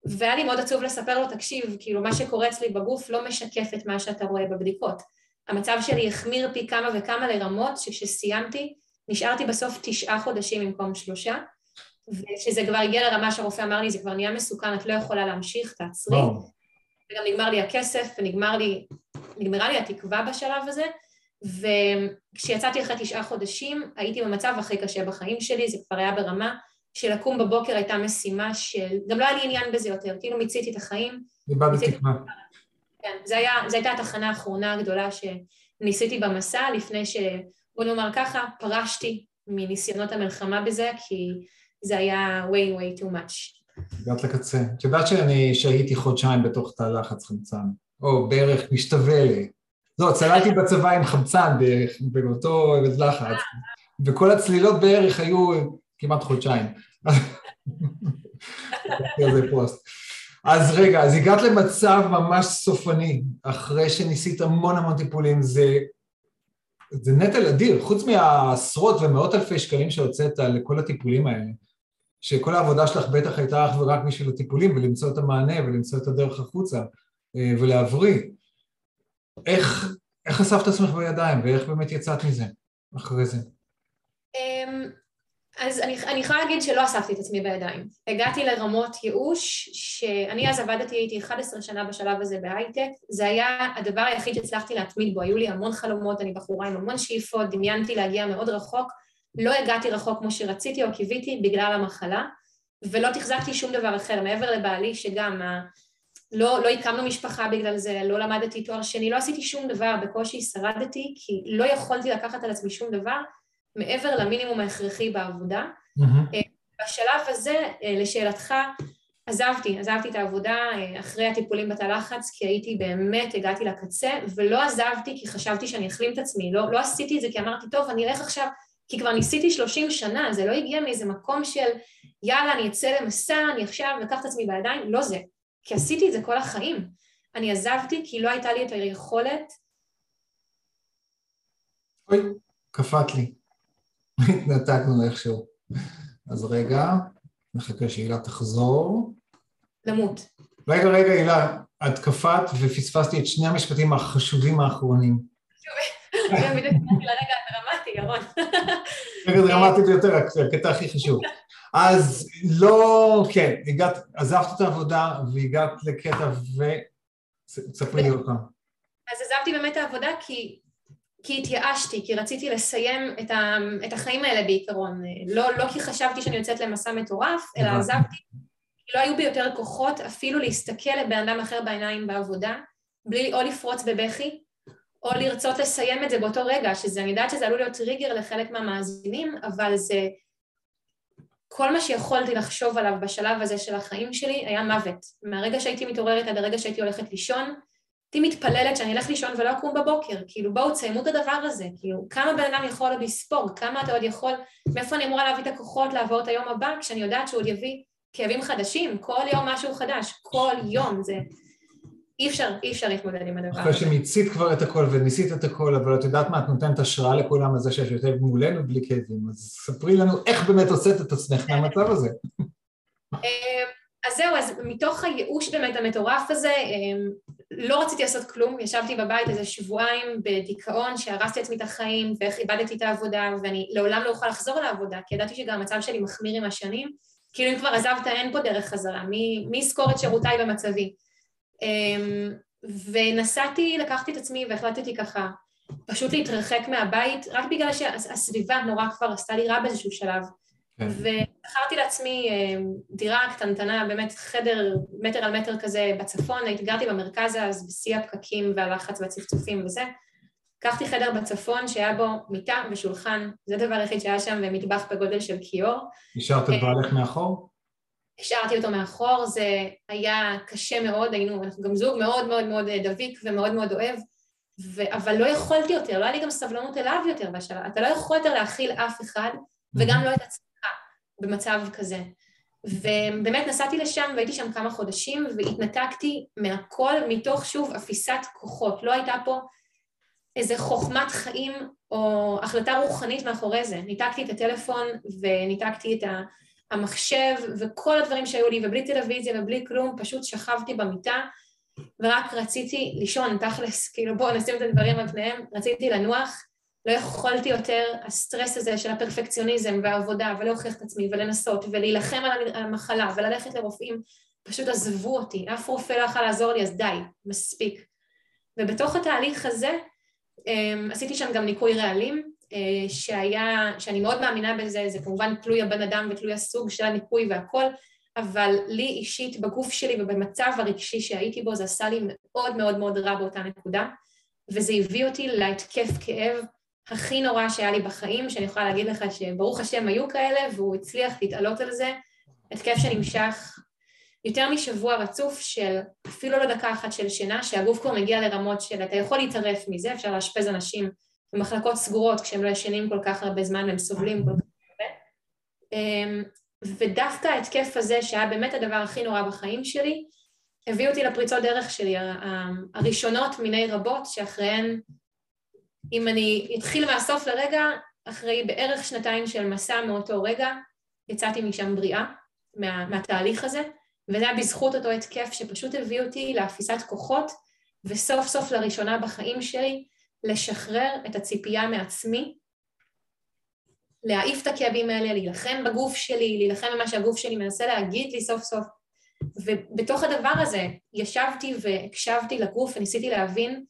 והיה לי מאוד עצוב לספר לו, תקשיב, כאילו מה שקורה אצלי בגוף לא משקף את מה שאתה רואה בבדיקות. המצב שלי החמיר פי כמה וכמה לרמות שכשסיימתי נשארתי בסוף תשעה חודשים במקום שלושה, וכשזה כבר הגיע לרמה שהרופא אמר לי, זה כבר נהיה מסוכן, את לא יכולה להמשיך, תעצרי. וגם נגמר לי הכסף ונגמרה לי, לי התקווה בשלב הזה, וכשיצאתי אחרי תשעה חודשים הייתי במצב הכי קשה בחיים שלי, זה כבר היה ברמה שלקום בבוקר הייתה משימה של, גם לא היה לי עניין בזה יותר, כאילו מיציתי את החיים. איבדת תקווה. כן, זו הייתה התחנה האחרונה הגדולה שניסיתי במסע, לפני ש... בוא נאמר ככה, פרשתי מניסיונות המלחמה בזה, כי זה היה way way too much. הגעת לקצה. את יודעת שאני שהיתי חודשיים בתוך תא לחץ חמצן, או בערך משתווה לי. לא, צללתי בצבא עם חמצן באותו לחץ, וכל הצלילות בערך היו כמעט חודשיים. אז רגע, אז הגעת למצב ממש סופני, אחרי שניסית המון המון טיפולים, זה, זה נטל אדיר, חוץ מהעשרות ומאות אלפי שקלים שהוצאת לכל הטיפולים האלה, שכל העבודה שלך בטח הייתה אך ורק בשביל הטיפולים ולמצוא את המענה ולמצוא את הדרך החוצה אה, ולהבריא. איך, איך אספת עצמך בידיים ואיך באמת יצאת מזה אחרי זה? אז אני, אני יכולה להגיד שלא אספתי את עצמי בידיים. הגעתי לרמות ייאוש, שאני אז עבדתי, הייתי 11 שנה בשלב הזה בהייטק, זה היה הדבר היחיד שהצלחתי להתמיד בו, היו לי המון חלומות, אני בחורה עם המון שאיפות, דמיינתי להגיע מאוד רחוק, לא הגעתי רחוק כמו שרציתי או קיוויתי בגלל המחלה, ולא תחזקתי שום דבר אחר, מעבר לבעלי שגם לא, לא הקמנו משפחה בגלל זה, לא למדתי תואר שני, לא עשיתי שום דבר, בקושי שרדתי, כי לא יכולתי לקחת על עצמי שום דבר מעבר למינימום ההכרחי בעבודה. Mm-hmm. בשלב הזה, אה, לשאלתך, עזבתי, עזבתי את העבודה אה, אחרי הטיפולים בתא לחץ, כי הייתי באמת, הגעתי לקצה, ולא עזבתי כי חשבתי שאני אחלים את עצמי, לא, לא עשיתי את זה כי אמרתי, טוב, אני אלך עכשיו, כי כבר ניסיתי 30 שנה, זה לא הגיע מאיזה מקום של יאללה, אני אצא למסע, אני עכשיו אקח את עצמי בידיים, לא זה. כי עשיתי את זה כל החיים. אני עזבתי כי לא הייתה לי את היכולת. אוי, קפאת לי. התנתקנו איכשהו. אז רגע, נחכה שהילה תחזור. למות. רגע, רגע, הילה, את קפאת ופספסתי את שני המשפטים החשובים האחרונים. כן, בדיוק לרגע הדרמטי, ירון. רגע דרמטי ביותר, הקטע הכי חשוב. אז לא, כן, הגעת, עזבת את העבודה והגעת לקטע ו... ספרי לי עוד פעם. אז עזבתי באמת את העבודה כי, כי התייאשתי, כי רציתי לסיים את, ה, את החיים האלה בעיקרון. לא, לא כי חשבתי שאני יוצאת למסע מטורף, אלא עזבתי כי לא היו בי יותר כוחות אפילו להסתכל לבן אדם אחר בעיניים בעבודה, בלי או לפרוץ בבכי, או לרצות לסיים את זה באותו רגע, שזה, אני יודעת שזה עלול להיות טריגר לחלק מהמאזינים, אבל זה כל מה שיכולתי לחשוב עליו בשלב הזה של החיים שלי היה מוות. מהרגע שהייתי מתעוררת עד הרגע שהייתי הולכת לישון, הייתי מתפללת שאני אלך לישון ולא אקום בבוקר, כאילו בואו תסיימו את הדבר הזה, כאילו כמה בן אדם יכול עוד לספוג, כמה אתה עוד יכול, מאיפה אני אמורה להביא את הכוחות לעבור את היום הבא כשאני יודעת שהוא עוד יביא כאבים חדשים, כל יום משהו חדש, כל יום, זה אי אפשר, אי אפשר להתמודד עם הדבר הזה. אחרי שמיצית כבר את הכל וניסית את הכל, אבל את יודעת מה, את נותנת השראה לכולם על זה שאת יושבת מולנו בלי כאבים, אז ספרי לנו איך באמת עושית את עצמך מהמצב הזה. אה, אז זהו, אז מתוך הייאוש באמת המטורף הזה, אה, לא רציתי לעשות כלום, ישבתי בבית איזה שבועיים בדיכאון שהרסתי עצמי את החיים ואיך איבדתי את העבודה ואני לעולם לא אוכל לחזור לעבודה, כי ידעתי שגם המצב שלי מחמיר עם השנים, כאילו אם כבר עזבת אין פה דרך חזרה, מי יזכור את שירותיי במצבי? אמ, ונסעתי, לקחתי את עצמי והחלטתי ככה פשוט להתרחק מהבית, רק בגלל שהסביבה נורא כבר עשתה לי רע באיזשהו שלב. כן. ובחרתי לעצמי אמ, דירה קטנטנה, באמת חדר מטר על מטר כזה בצפון, גרתי במרכז אז בשיא הפקקים והלחץ והצפצופים וזה. לקחתי חדר בצפון שהיה בו מיטה ושולחן, זה הדבר היחיד שהיה שם, ומטבח בגודל של כיור. השארת את בעלך מאחור? השארתי אותו מאחור, זה היה קשה מאוד, היינו, אנחנו גם זוג מאוד מאוד מאוד אה, דביק ומאוד מאוד אוהב, ו, אבל לא יכולתי יותר, לא היה לי גם סבלנות אליו יותר בשלב, אתה לא יכול יותר להכיל אף אחד, וגם לא את עצמך במצב כזה. ובאמת נסעתי לשם והייתי שם כמה חודשים והתנתקתי מהכל מתוך שוב אפיסת כוחות, לא הייתה פה איזה חוכמת חיים או החלטה רוחנית מאחורי זה. ניתקתי את הטלפון וניתקתי את המחשב וכל הדברים שהיו לי, ובלי טלוויזיה ובלי כלום, פשוט שכבתי במיטה ורק רציתי לישון, תכלס, כאילו בואו נשים את הדברים על פניהם, רציתי לנוח, לא יכולתי יותר, הסטרס הזה של הפרפקציוניזם והעבודה ולהוכיח את עצמי ולנסות ולהילחם על המחלה וללכת לרופאים, פשוט עזבו אותי, אף רופא לא יכול לעזור לי, אז די, מספיק. ובתוך התהליך הזה אמ, עשיתי שם גם ניקוי רעלים, אה, שהיה, שאני מאוד מאמינה בזה, זה כמובן תלוי הבן אדם ותלוי הסוג של הניקוי והכל, אבל לי אישית בגוף שלי ובמצב הרגשי שהייתי בו זה עשה לי מאוד מאוד מאוד רע באותה נקודה וזה הביא אותי להתקף כאב הכי נורא שהיה לי בחיים, שאני יכולה להגיד לך שברוך השם היו כאלה והוא הצליח להתעלות על זה, התקף שנמשך יותר משבוע רצוף של אפילו לא דקה אחת של שינה, שהגוף כבר מגיע לרמות של אתה יכול להתערף מזה, אפשר לאשפז אנשים במחלקות סגורות כשהם לא ישנים כל כך הרבה זמן והם סובלים כל כך הרבה. אמ, ודווקא ההתקף הזה, שהיה באמת הדבר הכי נורא בחיים שלי, הביא אותי לפריצות דרך שלי, הראשונות מיני רבות, שאחריהן, אם אני אתחיל מהסוף לרגע, אחרי בערך שנתיים של מסע מאותו רגע, יצאתי משם בריאה, מה, מהתהליך הזה, וזה היה בזכות אותו התקף שפשוט הביא אותי לאפיסת כוחות, וסוף סוף לראשונה בחיים שלי, לשחרר את הציפייה מעצמי, להעיף את הכאבים האלה, להילחם בגוף שלי, להילחם במה שהגוף שלי מנסה להגיד לי סוף סוף. ובתוך הדבר הזה ישבתי והקשבתי לגוף וניסיתי להבין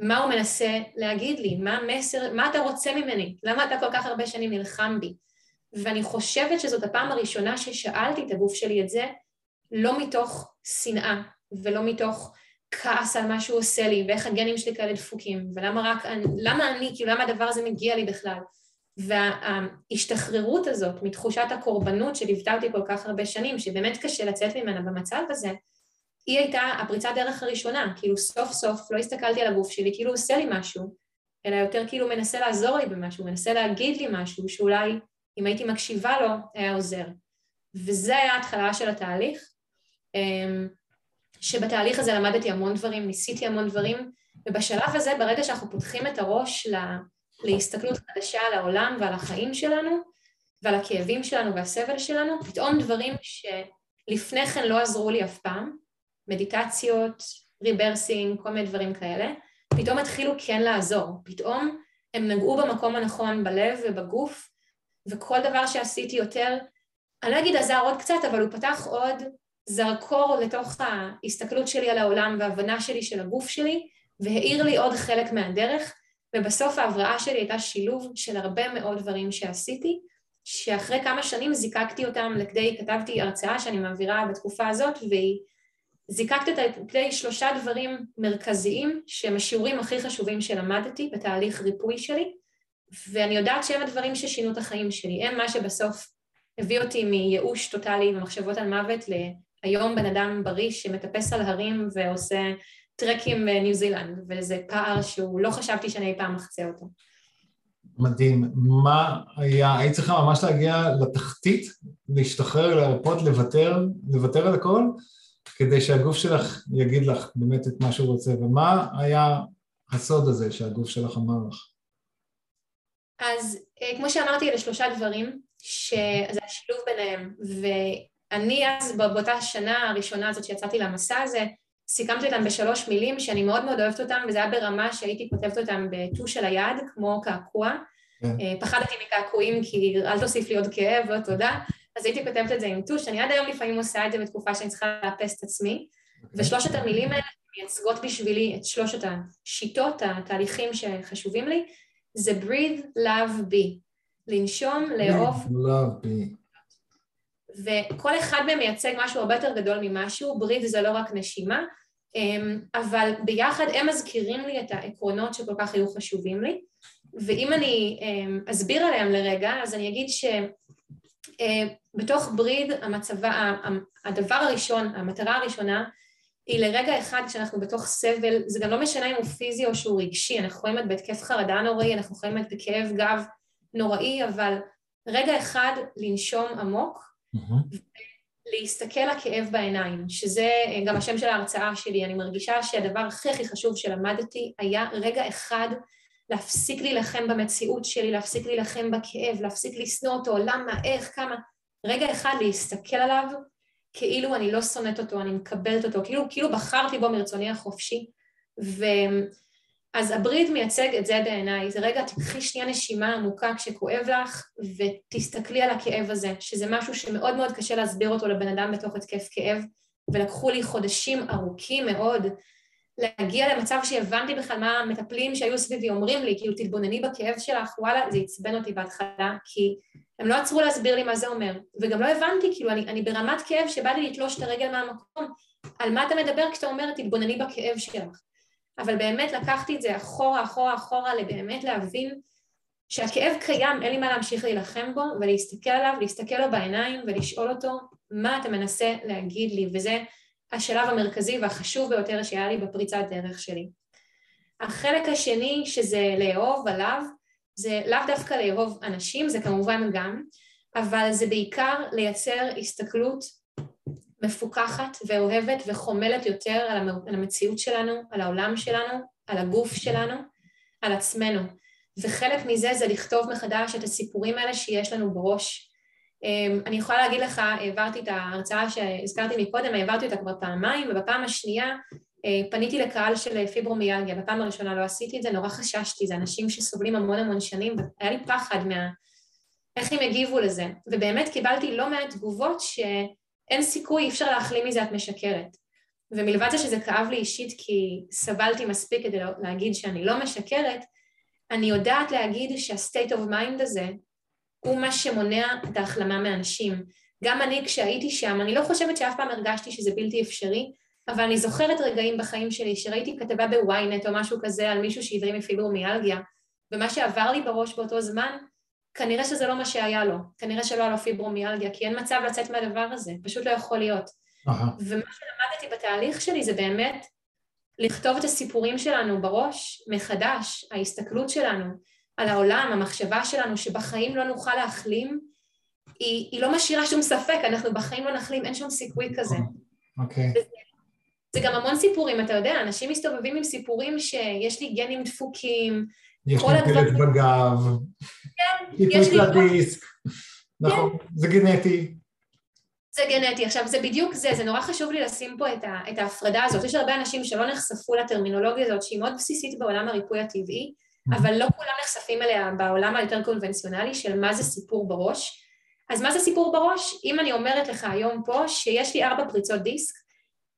מה הוא מנסה להגיד לי, מה המסר, מה אתה רוצה ממני, למה אתה כל כך הרבה שנים נלחם בי. ואני חושבת שזאת הפעם הראשונה ששאלתי את הגוף שלי את זה, לא מתוך שנאה ולא מתוך כעס על מה שהוא עושה לי ואיך הגנים שלי כאלה דפוקים ולמה רק, למה אני, כאילו למה הדבר הזה מגיע לי בכלל. וההשתחררות הזאת מתחושת הקורבנות שליוותה אותי כל כך הרבה שנים, שבאמת קשה לצאת ממנה במצב הזה, היא הייתה הפריצת דרך הראשונה, כאילו סוף סוף לא הסתכלתי על הגוף שלי כאילו הוא עושה לי משהו, אלא יותר כאילו מנסה לעזור לי במשהו, מנסה להגיד לי משהו שאולי אם הייתי מקשיבה לו היה עוזר. וזה היה ההתחלה של התהליך, אמ, שבתהליך הזה למדתי המון דברים, ניסיתי המון דברים, ובשלב הזה, ברגע שאנחנו פותחים את הראש להסתכלות חדשה על העולם ועל החיים שלנו ועל הכאבים שלנו והסבל שלנו, פתאום דברים שלפני כן לא עזרו לי אף פעם, מדיטציות, ריברסינג, כל מיני דברים כאלה, פתאום התחילו כן לעזור, פתאום הם נגעו במקום הנכון בלב ובגוף, וכל דבר שעשיתי יותר, אני לא אגיד עזר עוד קצת, אבל הוא פתח עוד זרקור לתוך ההסתכלות שלי על העולם והבנה שלי של הגוף שלי, והאיר לי עוד חלק מהדרך, ובסוף ההבראה שלי הייתה שילוב של הרבה מאוד דברים שעשיתי, שאחרי כמה שנים זיקקתי אותם לכדי, כתבתי הרצאה שאני מעבירה בתקופה הזאת, והיא זיקקתי אותה לכדי שלושה דברים מרכזיים שהם השיעורים הכי חשובים שלמדתי בתהליך ריפוי שלי, ואני יודעת שהם הדברים ששינו את החיים שלי, הם מה שבסוף הביא אותי מייאוש טוטאלי ומחשבות על מוות להיום בן אדם בריא שמטפס על הרים ועושה טרקים בניו זילנד, וזה פער שהוא לא חשבתי שאני אי פעם אחצה אותו. מדהים. מה היה, היית צריכה ממש להגיע לתחתית, להשתחרר, להרפות, לוותר, לוותר על הכל, כדי שהגוף שלך יגיד לך באמת את מה שהוא רוצה, ומה היה הסוד הזה שהגוף שלך אמר לך? אז אה, כמו שאמרתי, אלה שלושה דברים, שזה השילוב ביניהם, ואני אז באותה שנה הראשונה הזאת שיצאתי למסע הזה, סיכמתי אותם בשלוש מילים שאני מאוד מאוד אוהבת אותם וזה היה ברמה שהייתי כותבת אותם בטוש של היד כמו קעקוע כן. אה, פחדתי מקעקועים כי אל תוסיף לי עוד כאב ועוד תודה אז הייתי כותבת את זה עם טוש, אני עד היום לפעמים עושה את זה בתקופה שאני צריכה לאפס את עצמי אוקיי. ושלושת המילים האלה מייצגות בשבילי את שלושת השיטות, התהליכים שחשובים לי. זה breathe, love, be. לנשום, לאהוב. love, be. וכל אחד מהם מייצג משהו הרבה יותר גדול ממשהו, ברית זה לא רק נשימה, אמ, אבל ביחד הם מזכירים לי את העקרונות שכל כך היו חשובים לי, ואם אני אמ, אסביר עליהם לרגע, אז אני אגיד שבתוך אמ, בריד המצבה, הדבר הראשון, המטרה הראשונה, היא לרגע אחד כשאנחנו בתוך סבל, זה גם לא משנה אם הוא פיזי או שהוא רגשי, אנחנו יכולים להיות בהתקף חרדה נוראי, אנחנו יכולים להיות בכאב גב נוראי, אבל רגע אחד לנשום עמוק, להסתכל לכאב בעיניים, שזה גם השם של ההרצאה שלי, אני מרגישה שהדבר הכי הכי חשוב שלמדתי היה רגע אחד להפסיק להילחם במציאות שלי, להפסיק להילחם בכאב, להפסיק לשנוא אותו, למה, איך, כמה, רגע אחד להסתכל עליו כאילו אני לא שונאת אותו, אני מקבלת אותו, כאילו, כאילו בחרתי בו מרצוני החופשי. ו... אז הברית מייצג את זה בעיניי, זה רגע תקחי שנייה נשימה עמוקה כשכואב לך ותסתכלי על הכאב הזה, שזה משהו שמאוד מאוד קשה להסביר אותו לבן אדם בתוך התקף כאב, ולקחו לי חודשים ארוכים מאוד להגיע למצב שהבנתי בכלל מה המטפלים שהיו סביבי אומרים לי, כאילו תתבונני בכאב שלך, וואלה, זה עצבן אותי בהתחלה, כי הם לא עצרו להסביר לי מה זה אומר, וגם לא הבנתי, כאילו אני, אני ברמת כאב שבא לי לתלוש את הרגל מהמקום, על מה אתה מדבר כשאתה אומר תתבונני בכאב שלך. אבל באמת לקחתי את זה אחורה, אחורה, אחורה, לבאמת להבין שהכאב קיים, אין לי מה להמשיך להילחם בו, ולהסתכל עליו, להסתכל לו בעיניים ולשאול אותו מה אתה מנסה להגיד לי, וזה השלב המרכזי והחשוב ביותר שהיה לי בפריצת דרך שלי. החלק השני, שזה לאהוב עליו, זה לאו דווקא לאהוב אנשים, זה כמובן גם, אבל זה בעיקר לייצר הסתכלות מפוקחת ואוהבת וחומלת יותר על המציאות שלנו, על העולם שלנו, על הגוף שלנו, על עצמנו. וחלק מזה זה לכתוב מחדש את הסיפורים האלה שיש לנו בראש, אני יכולה להגיד לך, העברתי את ההרצאה שהזכרתי מקודם, העברתי אותה כבר פעמיים, ובפעם השנייה אה, פניתי לקהל של פיברומיאלגיה, בפעם הראשונה לא עשיתי את זה, נורא חששתי, זה אנשים שסובלים המון המון שנים, והיה לי פחד מה... איך הם יגיבו לזה, ובאמת קיבלתי לא מעט תגובות שאין סיכוי, אי אפשר להחלים מזה, את משקרת. ומלבד זה שזה כאב לי אישית כי סבלתי מספיק כדי להגיד שאני לא משקרת, אני יודעת להגיד שה-state of mind הזה הוא מה שמונע את ההחלמה מאנשים. גם אני כשהייתי שם, אני לא חושבת שאף פעם הרגשתי שזה בלתי אפשרי, אבל אני זוכרת רגעים בחיים שלי שראיתי כתבה בוויינט או משהו כזה על מישהו שהבריא מפיברומיאלגיה, ומה שעבר לי בראש באותו זמן, כנראה שזה לא מה שהיה לו, כנראה שלא היה לו פיברומיאלגיה, כי אין מצב לצאת מהדבר הזה, פשוט לא יכול להיות. Uh-huh. ומה שלמדתי בתהליך שלי זה באמת לכתוב את הסיפורים שלנו בראש מחדש, ההסתכלות שלנו, על העולם, המחשבה שלנו שבחיים לא נוכל להחלים, היא, היא לא משאירה שום ספק, אנחנו בחיים לא נחלים, אין שום סיכוי כזה. אוקיי. Okay. זה, זה גם המון סיפורים, אתה יודע, אנשים מסתובבים עם סיפורים שיש לי גנים דפוקים, יש לי פלט בגב, כן, יש לי... לדיסק, נכון, כן. זה גנטי. זה גנטי. עכשיו, זה בדיוק זה, זה נורא חשוב לי לשים פה את, ה, את ההפרדה הזאת. יש הרבה אנשים שלא נחשפו לטרמינולוגיה הזאת, שהיא מאוד בסיסית בעולם הריפוי הטבעי, אבל לא כולם נחשפים אליה בעולם היותר קונבנציונלי של מה זה סיפור בראש. אז מה זה סיפור בראש? אם אני אומרת לך היום פה שיש לי ארבע פריצות דיסק,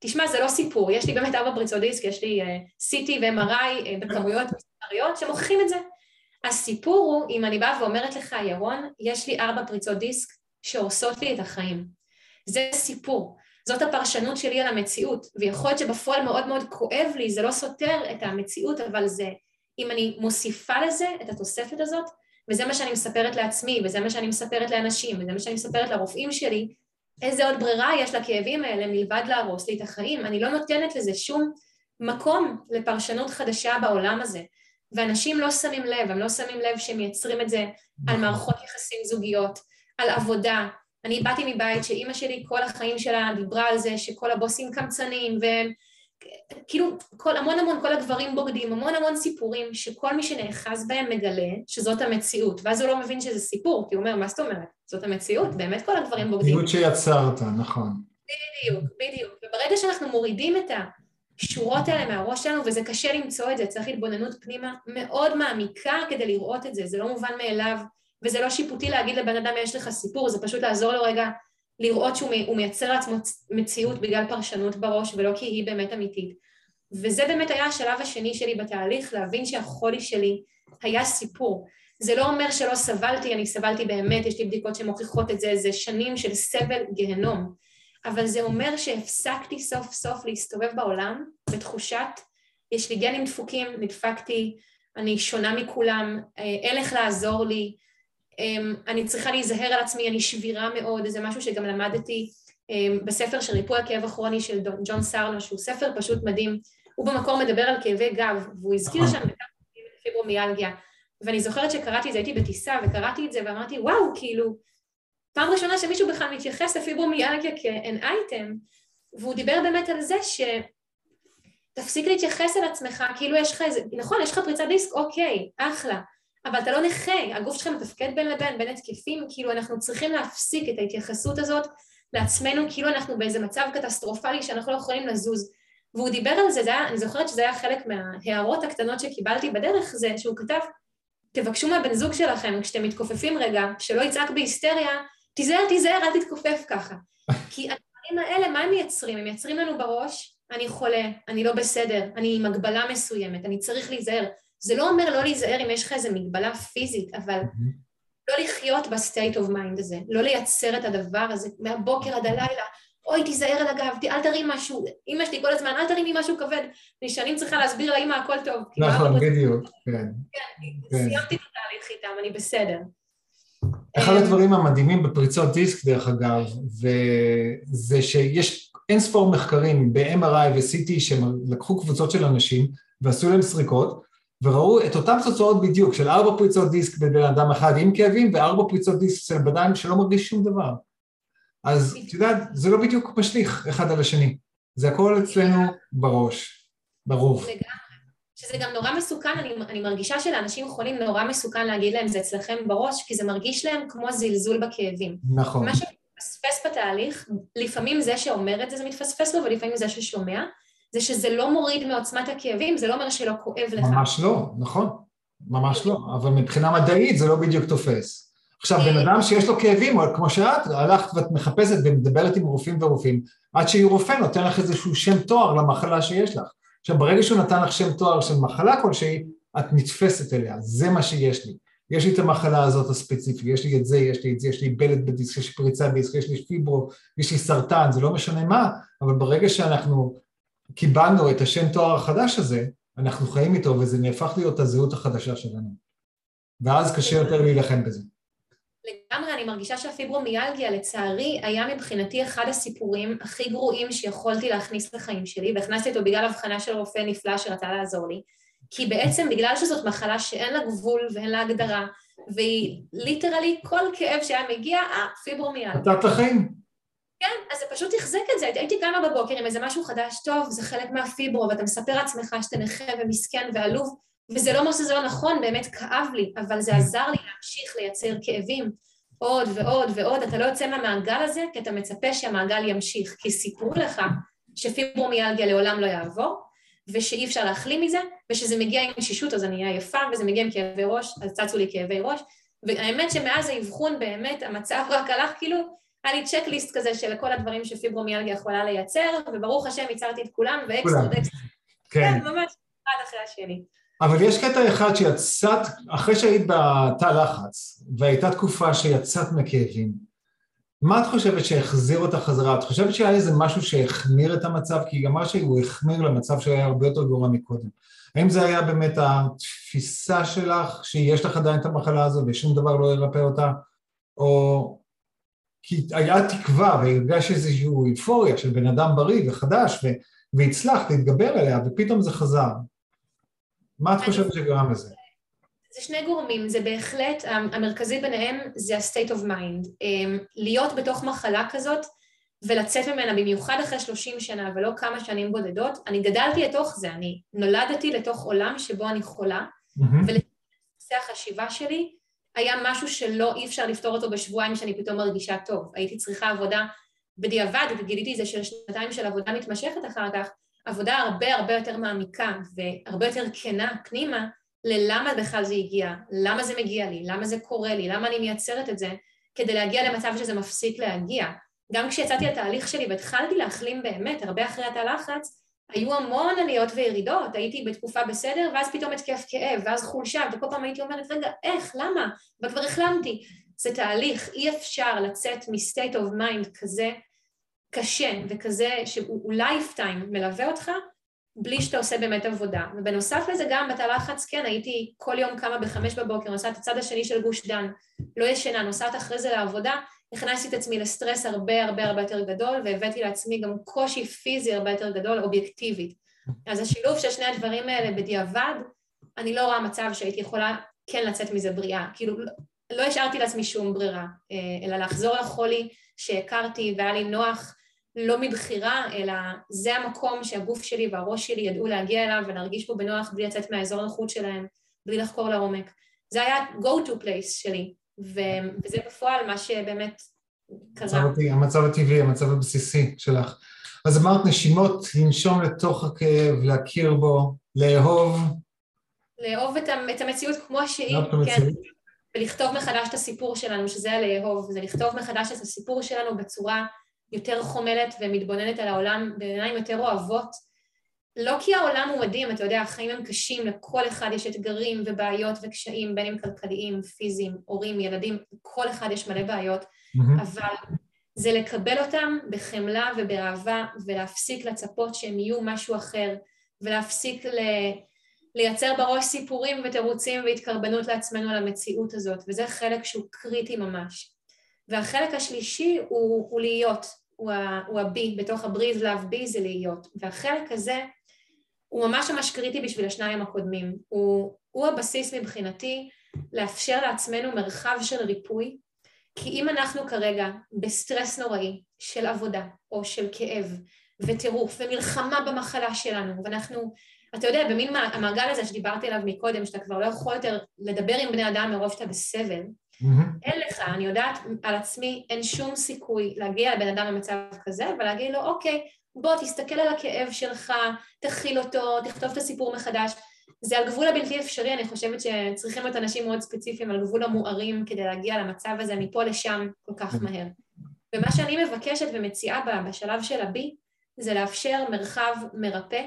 תשמע, זה לא סיפור, יש לי באמת ארבע פריצות דיסק, יש לי uh, CT ו-MRI uh, בכמויות מספריות שמוכיחים את זה. הסיפור הוא, אם אני באה ואומרת לך, ירון, יש לי ארבע פריצות דיסק שהורסות לי את החיים. זה סיפור. זאת הפרשנות שלי על המציאות, ויכול להיות שבפועל מאוד מאוד כואב לי, זה לא סותר את המציאות, אבל זה אם אני מוסיפה לזה את התוספת הזאת, וזה מה שאני מספרת לעצמי, וזה מה שאני מספרת לאנשים, וזה מה שאני מספרת לרופאים שלי, איזה עוד ברירה יש לכאבים האלה מלבד להרוס לי את החיים? אני לא נותנת לזה שום מקום לפרשנות חדשה בעולם הזה. ואנשים לא שמים לב, הם לא שמים לב שהם מייצרים את זה על נכון. מערכות יחסים זוגיות, על עבודה. אני באתי מבית שאימא שלי כל החיים שלה דיברה על זה שכל הבוסים קמצנים והם כאילו כל, המון המון כל הגברים בוגדים, המון המון סיפורים שכל מי שנאחז בהם מגלה שזאת המציאות, ואז הוא לא מבין שזה סיפור, כי הוא אומר, מה זאת אומרת? זאת המציאות, באמת כל הגברים בוגדים. מציאות שיצרת, נכון. בדיוק, בדיוק. וברגע שאנחנו מורידים את השורות האלה מהראש שלנו, וזה קשה למצוא את זה, צריך התבוננות פנימה מאוד מעמיקה כדי לראות את זה, זה לא מובן מאליו, וזה לא שיפוטי להגיד לבן אדם יש לך סיפור, זה פשוט לעזור לו רגע לראות שהוא מייצר לעצמו מציאות בגלל פרשנות בראש ולא כי היא באמת אמיתית. וזה באמת היה השלב השני שלי בתהליך, להבין שהחולי שלי היה סיפור. זה לא אומר שלא סבלתי, אני סבלתי באמת, יש לי בדיקות שמוכיחות את זה, זה שנים של סבל גיהנום. אבל זה אומר שהפסקתי סוף סוף להסתובב בעולם בתחושת, יש לי גנים דפוקים, נדפקתי, אני שונה מכולם, אה, אין איך לעזור לי, אני צריכה להיזהר על עצמי, אני שבירה מאוד, זה משהו שגם למדתי אמ, בספר של ריפוי הכאב הכרוני של ג'ון סארנו, שהוא ספר פשוט מדהים. הוא במקור מדבר על כאבי גב, והוא הזכיר שם בכמה פיברומיאלגיה. ואני זוכרת שקראתי את זה, הייתי בטיסה וקראתי את זה ואמרתי, וואו, כאילו, פעם ראשונה שמישהו בכלל מתייחס לפיברומיאלגיה כאן אייטם, והוא דיבר באמת על זה ש... תפסיק להתייחס אל עצמך כאילו יש לך איזה, נכון, יש לך פריצת דיסק, אוקיי, אחלה, אבל אתה לא נכה, הגוף שלך מתפקד בין לבין, בין התקפים, כאילו אנחנו צריכים להפסיק את ההתייחסות הזאת לעצמנו, כאילו אנחנו באיזה מצב קטסטרופלי שאנחנו לא יכולים לזוז. והוא דיבר על זה, זה היה, אני זוכרת שזה היה חלק מההערות הקטנות שקיבלתי בדרך, זה שהוא כתב, תבקשו מהבן זוג שלכם, כשאתם מתכופפים רגע, שלא יצעק בהיסטריה, תיזהר, תיזהר, אל תתכופף ככה. כי הדברים האלה, מה הם מייצרים? הם מייצרים לנו בראש, אני חולה, אני לא בסדר, אני עם הגבלה מסוימת, אני צריך להיזהר. זה לא אומר לא להיזהר אם יש לך איזו מגבלה פיזית, אבל לא לחיות ב state of mind הזה, לא לייצר את הדבר הזה מהבוקר עד הלילה, אוי תיזהר על הגב, אל תרים משהו, אמא שלי כל הזמן, אל תרימי משהו כבד, אני שנים צריכה להסביר לאמא הכל טוב. נכון, בדיוק, כן. כן, סיימתי את התהליך איתם, אני בסדר. אחד הדברים המדהימים בפריצות דיסק, דרך אגב, זה שיש אין ספור מחקרים ב-MRI ו-CT שהם לקחו קבוצות של אנשים ועשו להם סריקות, וראו את אותן תוצאות בדיוק, של ארבע פריצות דיסק בבן אדם אחד עם כאבים וארבע פריצות דיסק של בן אדם שלא מרגיש שום דבר. אז את יודעת, זה לא בדיוק משליך אחד על השני, זה הכל אצלנו בראש. לגמרי. שזה גם נורא מסוכן, אני, אני מרגישה שלאנשים חולים נורא מסוכן להגיד להם זה אצלכם בראש, כי זה מרגיש להם כמו זלזול בכאבים. נכון. מה שמתפספס בתהליך, לפעמים זה שאומר את זה זה מתפספס לו, ולפעמים זה ששומע, זה שזה לא מוריד מעוצמת הכאבים, זה לא אומר שלא כואב לך. ממש לא, נכון, ממש לא, אבל מבחינה מדעית זה לא בדיוק תופס. עכשיו, בן אדם שיש לו כאבים, או כמו שאת, הלכת ואת מחפשת ומדברת עם רופאים ורופאים, עד שיהיו רופא נותן לך איזשהו שם תואר למחלה שיש לך. עכשיו, ברגע שהוא נתן לך שם תואר של מחלה כלשהי, את נתפסת אליה, זה מה שיש לי. יש לי את המחלה הזאת הספציפית, יש לי את זה, יש לי את זה, יש לי בלט בדיסק, יש לי פריצה בדיסק, יש לי פיברו, יש לי סרטן, זה לא משנה מה, אבל ברגע שאנחנו קיבלנו את השם תואר החדש הזה, אנחנו חיים איתו וזה נהפך להיות הזהות החדשה שלנו. ואז קשה יותר להילחם בזה. לגמרי, אני מרגישה שהפיברומיאלגיה לצערי היה מבחינתי אחד הסיפורים הכי גרועים שיכולתי להכניס לחיים שלי, והכנסתי אותו בגלל הבחנה של רופא נפלא שרצה לעזור לי, כי בעצם בגלל שזאת מחלה שאין לה גבול ואין לה הגדרה, והיא ליטרלי כל כאב שהיה מגיע, אה, פיברומיאלגיה. נתת לחיים. כן, אז זה פשוט תחזק את זה. הייתי קמה בבוקר עם איזה משהו חדש, טוב, זה חלק מהפיברו, ואתה מספר לעצמך שאתה נכה ומסכן ועלוב, וזה לא אומר שזה לא נכון, באמת כאב לי, אבל זה עזר לי להמשיך לייצר כאבים עוד ועוד ועוד. אתה לא יוצא מהמעגל הזה, כי אתה מצפה שהמעגל ימשיך, כי סיפרו לך שפיברומיאלגיה לעולם לא יעבור, ושאי אפשר להחלים מזה, ושזה מגיע עם שישות אז אני אהיה עייפה, וזה מגיע עם כאבי ראש, אז צצו לי כאבי ראש, והאמת שמאז האבחון באמת המצב רק הלך כאילו היה לי צ'קליסט כזה של כל הדברים שפיברומיאלגיה יכולה לייצר, וברוך השם ייצרתי את כולם, ואקסטרה ואקסטרה. כן. כן, ממש אחד אחרי השני. אבל יש קטע אחד שיצאת, אחרי שהיית בתא לחץ, והייתה תקופה שיצאת מכאבים, מה את חושבת שהחזיר אותך חזרה? את חושבת שהיה איזה משהו שהחמיר את המצב? כי גם משהו החמיר למצב שהיה הרבה יותר גרוע מקודם. האם זה היה באמת התפיסה שלך, שיש לך עדיין את המחלה הזו ושום דבר לא ירפא אותה, או כי היה תקווה והרגש איזושהי אינפוריה של בן אדם בריא וחדש והצלחת להתגבר עליה ופתאום זה חזר. מה את חושבת שגרם לזה? זה שני גורמים, זה בהחלט, המרכזי ביניהם זה ה-state of mind. אמ, להיות בתוך מחלה כזאת ולצאת ממנה במיוחד אחרי 30 שנה ולא כמה שנים בודדות, אני גדלתי לתוך זה, אני נולדתי לתוך עולם שבו אני חולה, mm-hmm. ולתוך החשיבה שלי היה משהו שלא אי אפשר לפתור אותו בשבועיים שאני פתאום מרגישה טוב. הייתי צריכה עבודה בדיעבד, וגיליתי את זה של שנתיים של עבודה מתמשכת אחר כך, עבודה הרבה הרבה יותר מעמיקה והרבה יותר כנה פנימה ללמה בכלל זה הגיע, למה זה מגיע לי, למה זה קורה לי, למה אני מייצרת את זה, כדי להגיע למצב שזה מפסיק להגיע. גם כשיצאתי לתהליך שלי והתחלתי להחלים באמת, הרבה אחרי התא לחץ, היו המון עליות וירידות, הייתי בתקופה בסדר, ואז פתאום התקף כאב, ואז חולשה, וכל פעם הייתי אומרת, רגע, איך, למה? וכבר החלמתי. זה תהליך, אי אפשר לצאת מ-state of mind כזה קשה וכזה שהוא lifetime מלווה אותך, בלי שאתה עושה באמת עבודה. ובנוסף לזה גם בתא לחץ, כן, הייתי כל יום קמה בחמש בבוקר, נוסעת הצד השני של גוש דן, לא ישנה, נוסעת אחרי זה לעבודה, הכנסתי את עצמי לסטרס הרבה הרבה הרבה יותר גדול, והבאתי לעצמי גם קושי פיזי הרבה יותר גדול, אובייקטיבית. אז השילוב של שני הדברים האלה בדיעבד, אני לא רואה מצב שהייתי יכולה כן לצאת מזה בריאה. כאילו, לא השארתי לעצמי שום ברירה, אלא לחזור לחולי שהכרתי והיה לי נוח לא מבחירה, אלא זה המקום שהגוף שלי והראש שלי ידעו להגיע אליו ולהרגיש בו בנוח בלי לצאת מהאזור הנוחות שלהם, בלי לחקור לעומק. זה היה go to place שלי, וזה בפועל מה שבאמת קרה. המצב, המצב הטבעי, המצב הבסיסי שלך. אז אמרת נשימות, לנשום לתוך הכאב, להכיר בו, לאהוב. לאהוב את, את המציאות כמו שהיא, כן. ולכתוב מחדש את הסיפור שלנו, שזה הלאהוב, זה לכתוב מחדש את הסיפור שלנו בצורה יותר חומלת ומתבוננת על העולם בעיניים יותר אוהבות. לא כי העולם הוא מדהים, אתה יודע, החיים הם קשים, לכל אחד יש אתגרים ובעיות וקשיים, בין אם כלכליים, פיזיים, הורים, ילדים, לכל אחד יש מלא בעיות, mm-hmm. אבל זה לקבל אותם בחמלה ובאהבה ולהפסיק לצפות שהם יהיו משהו אחר ולהפסיק ל... לייצר בראש סיפורים ותירוצים והתקרבנות לעצמנו על המציאות הזאת, וזה חלק שהוא קריטי ממש. והחלק השלישי הוא, הוא להיות, הוא ה-B, בתוך ה-breathe love B זה להיות, והחלק הזה הוא ממש ממש קריטי בשביל השניים הקודמים, הוא, הוא הבסיס מבחינתי לאפשר לעצמנו מרחב של ריפוי, כי אם אנחנו כרגע בסטרס נוראי של עבודה או של כאב וטירוף ומלחמה במחלה שלנו, ואנחנו, אתה יודע, במין המעגל הזה שדיברתי עליו מקודם, שאתה כבר לא יכול יותר לדבר עם בני אדם מרוב שאתה בסבל, Mm-hmm. אין לך, אני יודעת על עצמי, אין שום סיכוי להגיע לבן אדם במצב כזה ולהגיד לו, אוקיי, בוא תסתכל על הכאב שלך, תכיל אותו, תכתוב את הסיפור מחדש. זה על גבול הבלתי אפשרי, אני חושבת שצריכים להיות אנשים מאוד ספציפיים על גבול המוארים כדי להגיע למצב הזה מפה לשם כל כך mm-hmm. מהר. ומה שאני מבקשת ומציעה בשלב של הבי, זה לאפשר מרחב מרפא,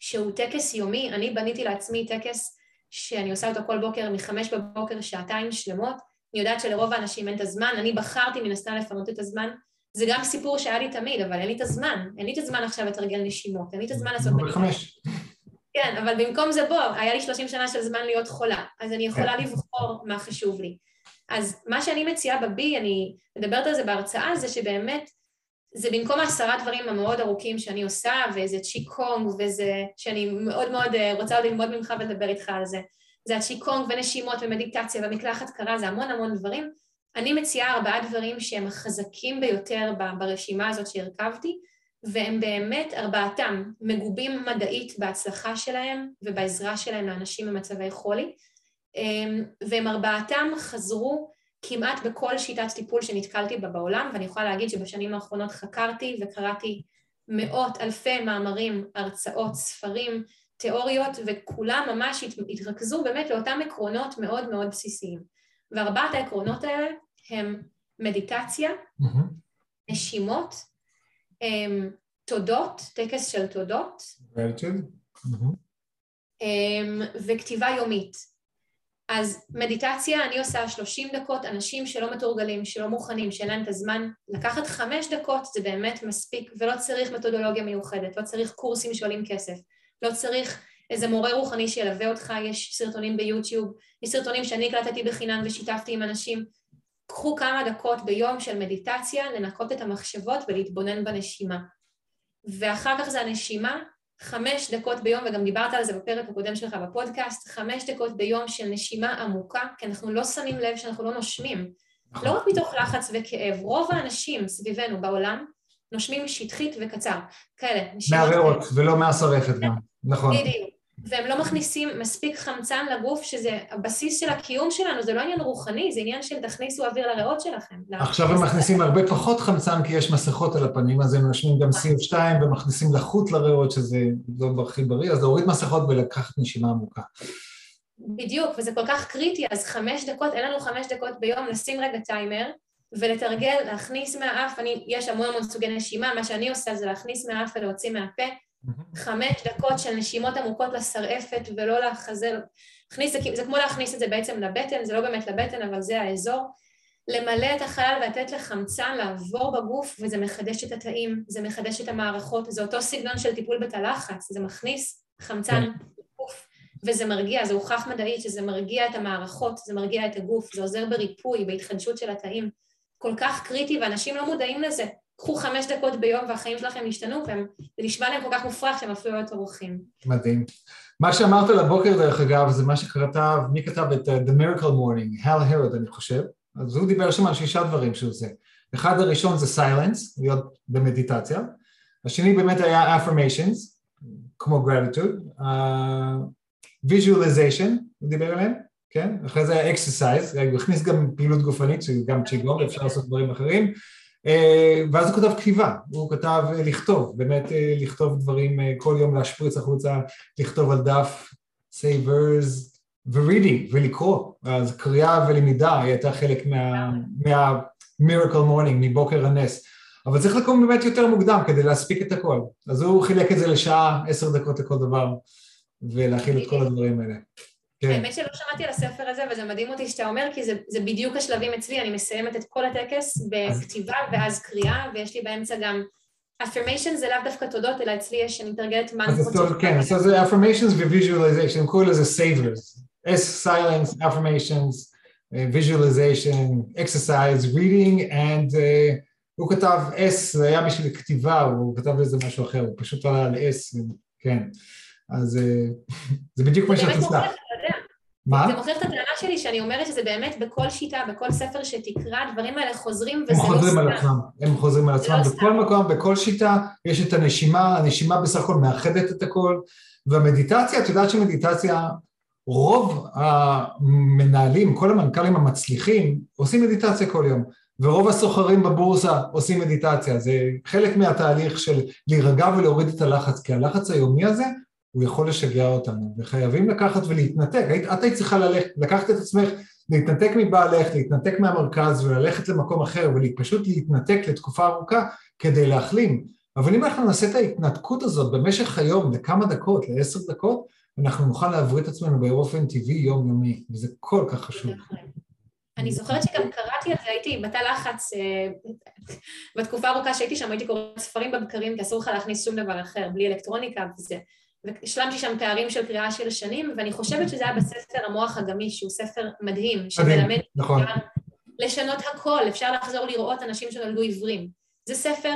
שהוא טקס יומי, אני בניתי לעצמי טקס שאני עושה אותו כל בוקר מחמש בבוקר, שעתיים שלמות. אני יודעת שלרוב האנשים אין את הזמן, אני בחרתי מן הסתם לפנות את הזמן. זה גם סיפור שהיה לי תמיד, אבל אין לי את הזמן. אין לי את הזמן עכשיו לתרגל נשימות, אין לי את הזמן לעשות... כן, אבל במקום זה בוא, היה לי 30 שנה של זמן להיות חולה, אז אני יכולה כן. לבחור מה חשוב לי. אז מה שאני מציעה בבי, אני מדברת על זה בהרצאה, זה שבאמת זה במקום העשרה דברים המאוד ארוכים שאני עושה, ואיזה צ'יקונג, וזה, שאני מאוד מאוד אה, רוצה ללמוד ממך ולדבר איתך על זה. זה הצ'יקונג ונשימות ומדיטציה ומקלחת קרה, זה המון המון דברים. אני מציעה ארבעה דברים שהם החזקים ביותר ברשימה הזאת שהרכבתי, והם באמת ארבעתם מגובים מדעית בהצלחה שלהם ובעזרה שלהם לאנשים במצבי חולי, אמ, והם ארבעתם חזרו כמעט בכל שיטת טיפול שנתקלתי בה בעולם, ואני יכולה להגיד שבשנים האחרונות חקרתי וקראתי מאות אלפי מאמרים, הרצאות, ספרים, תיאוריות, וכולם ממש התרכזו באמת לאותם עקרונות מאוד מאוד בסיסיים. וארבעת העקרונות האלה הם מדיטציה, mm-hmm. נשימות, הם, תודות, טקס של תודות, mm-hmm. וכתיבה יומית. אז מדיטציה אני עושה 30 דקות, אנשים שלא מתורגלים, שלא מוכנים, שאין להם את הזמן, לקחת חמש דקות זה באמת מספיק, ולא צריך מתודולוגיה מיוחדת, לא צריך קורסים שעולים כסף, לא צריך איזה מורה רוחני שילווה אותך, יש סרטונים ביוטיוב, יש סרטונים שאני הקלטתי בחינם ושיתפתי עם אנשים. קחו כמה דקות ביום של מדיטציה, לנקות את המחשבות ולהתבונן בנשימה. ואחר כך זה הנשימה, חמש דקות ביום, וגם דיברת על זה בפרק הקודם שלך בפודקאסט, חמש דקות ביום של נשימה עמוקה, כי אנחנו לא שמים לב שאנחנו לא נושמים. נכון. לא רק מתוך לחץ וכאב, רוב האנשים סביבנו בעולם נושמים שטחית וקצר, כאלה. מהריאות, ולא מהשרפת גם, נכון. בדיוק. והם לא מכניסים מספיק חמצן לגוף, שזה הבסיס של הקיום שלנו, זה לא עניין רוחני, זה עניין של תכניסו אוויר לריאות שלכם. עכשיו הם מכניסים הרבה פחות חמצן כי יש מסכות על הפנים, אז הם נושמים גם CO2 ומכניסים לחות לריאות, שזה לא הכי בריא, אז להוריד מסכות ולקחת נשימה עמוקה. בדיוק, וזה כל כך קריטי, אז חמש דקות, אין לנו חמש דקות ביום, נשים רגע טיימר, ולתרגל, להכניס מהאף, אני, יש המון המון סוגי נשימה, מה שאני עושה זה להכניס מהאף ולהוציא מהפה, חמש דקות של נשימות עמוקות לשרעפת ולא לחזה, להכניס, זה כמו להכניס את זה בעצם לבטן, זה לא באמת לבטן אבל זה האזור, למלא את החלל ולתת לחמצן לעבור בגוף וזה מחדש את התאים, זה מחדש את המערכות, זה אותו סגנון של טיפול בתא לחץ, זה מכניס חמצן לגוף וזה מרגיע, זה הוכח מדעית שזה מרגיע את המערכות, זה מרגיע את הגוף, זה עוזר בריפוי, בהתחדשות של התאים, כל כך קריטי ואנשים לא מודעים לזה, קחו חמש דקות ביום והחיים שלכם השתנו, וזה נשמע להם כל כך מופרך שהם אפילו לא טורחים. מדהים. מה שאמרת לבוקר דרך אגב, זה מה שכתב, מי כתב את uh, The Miracle Morning, הל הרוד אני חושב, אז הוא דיבר שם על שישה דברים שהוא עושה. אחד הראשון זה סיילנס, להיות במדיטציה, השני באמת היה affirmations, כמו gratitude, uh, visualization, הוא דיבר עליהם, כן? אחרי זה היה exercise, הוא הכניס גם פעילות גופנית, שהיא גם צ'יגור, אפשר לעשות דברים אחרים, ואז הוא כתב כתיבה, הוא כתב אה, לכתוב, באמת אה, לכתוב דברים, כל יום להשפריץ החוצה, לכתוב על דף, SAVERS ו reading ולקרוא, אז קריאה ולמידה הייתה חלק מה, מה miracle morning, מבוקר הנס, אבל צריך לקום באמת יותר מוקדם כדי להספיק את הכל, אז הוא חילק את זה לשעה, עשר דקות לכל דבר, ולהכיל את כל הדברים האלה. כן. האמת שלא שמעתי על הספר הזה, וזה מדהים אותי שאתה אומר, כי זה, זה בדיוק השלבים אצלי, אני מסיימת את כל הטקס בכתיבה ואז קריאה, ויש לי באמצע גם affirmation זה לאו דווקא תודות, אלא אצלי יש, אני מתרגלת מנטרות. כן, אז זה affirmations ו-visualization, קוראים לזה savers. S, silence, affirmations, visualization, exercise, reading, and uh, הוא כתב S, זה היה בשביל כתיבה, הוא כתב לזה משהו אחר, הוא פשוט עלה על S, כן. אז זה בדיוק מה שאת עושה. מה? זה מוכיח את הטענה שלי שאני אומרת שזה באמת בכל שיטה, בכל ספר שתקרא, הדברים האלה חוזרים וזה לא סתם. הם חוזרים על עצמם, הם חוזרים על עצמם. לא בכל מקום, בכל שיטה יש את הנשימה, הנשימה בסך הכל מאחדת את הכל, והמדיטציה, את יודעת שמדיטציה, רוב המנהלים, כל המנכ"לים המצליחים, עושים מדיטציה כל יום, ורוב הסוחרים בבורסה עושים מדיטציה, זה חלק מהתהליך של להירגע ולהוריד את הלחץ, כי הלחץ היומי הזה הוא יכול לשגע אותנו, וחייבים לקחת ולהתנתק. את היית צריכה ללכת, לקחת את עצמך, להתנתק מבעלך, להתנתק מהמרכז וללכת למקום אחר ופשוט להתנתק לתקופה ארוכה כדי להחלים. אבל אם אנחנו נעשה את ההתנתקות הזאת במשך היום לכמה דקות, לעשר דקות, אנחנו נוכל להבריא את עצמנו באופן טבעי יומיומי, וזה כל כך חשוב. אני זוכרת שגם קראתי על זה, הייתי בתא לחץ, אה, בתקופה ארוכה שהייתי שם הייתי קוראת ספרים בבקרים כי אסור לך להכניס שום דבר אחר, בלי אלקטרוניקה וזה. והשלמתי שם תארים של קריאה של שנים, ואני חושבת שזה היה בספר המוח הגמיש, שהוא ספר מדהים, שמלמד נכון. לשנות הכל, אפשר לחזור לראות אנשים שנולדו עיוורים. זה ספר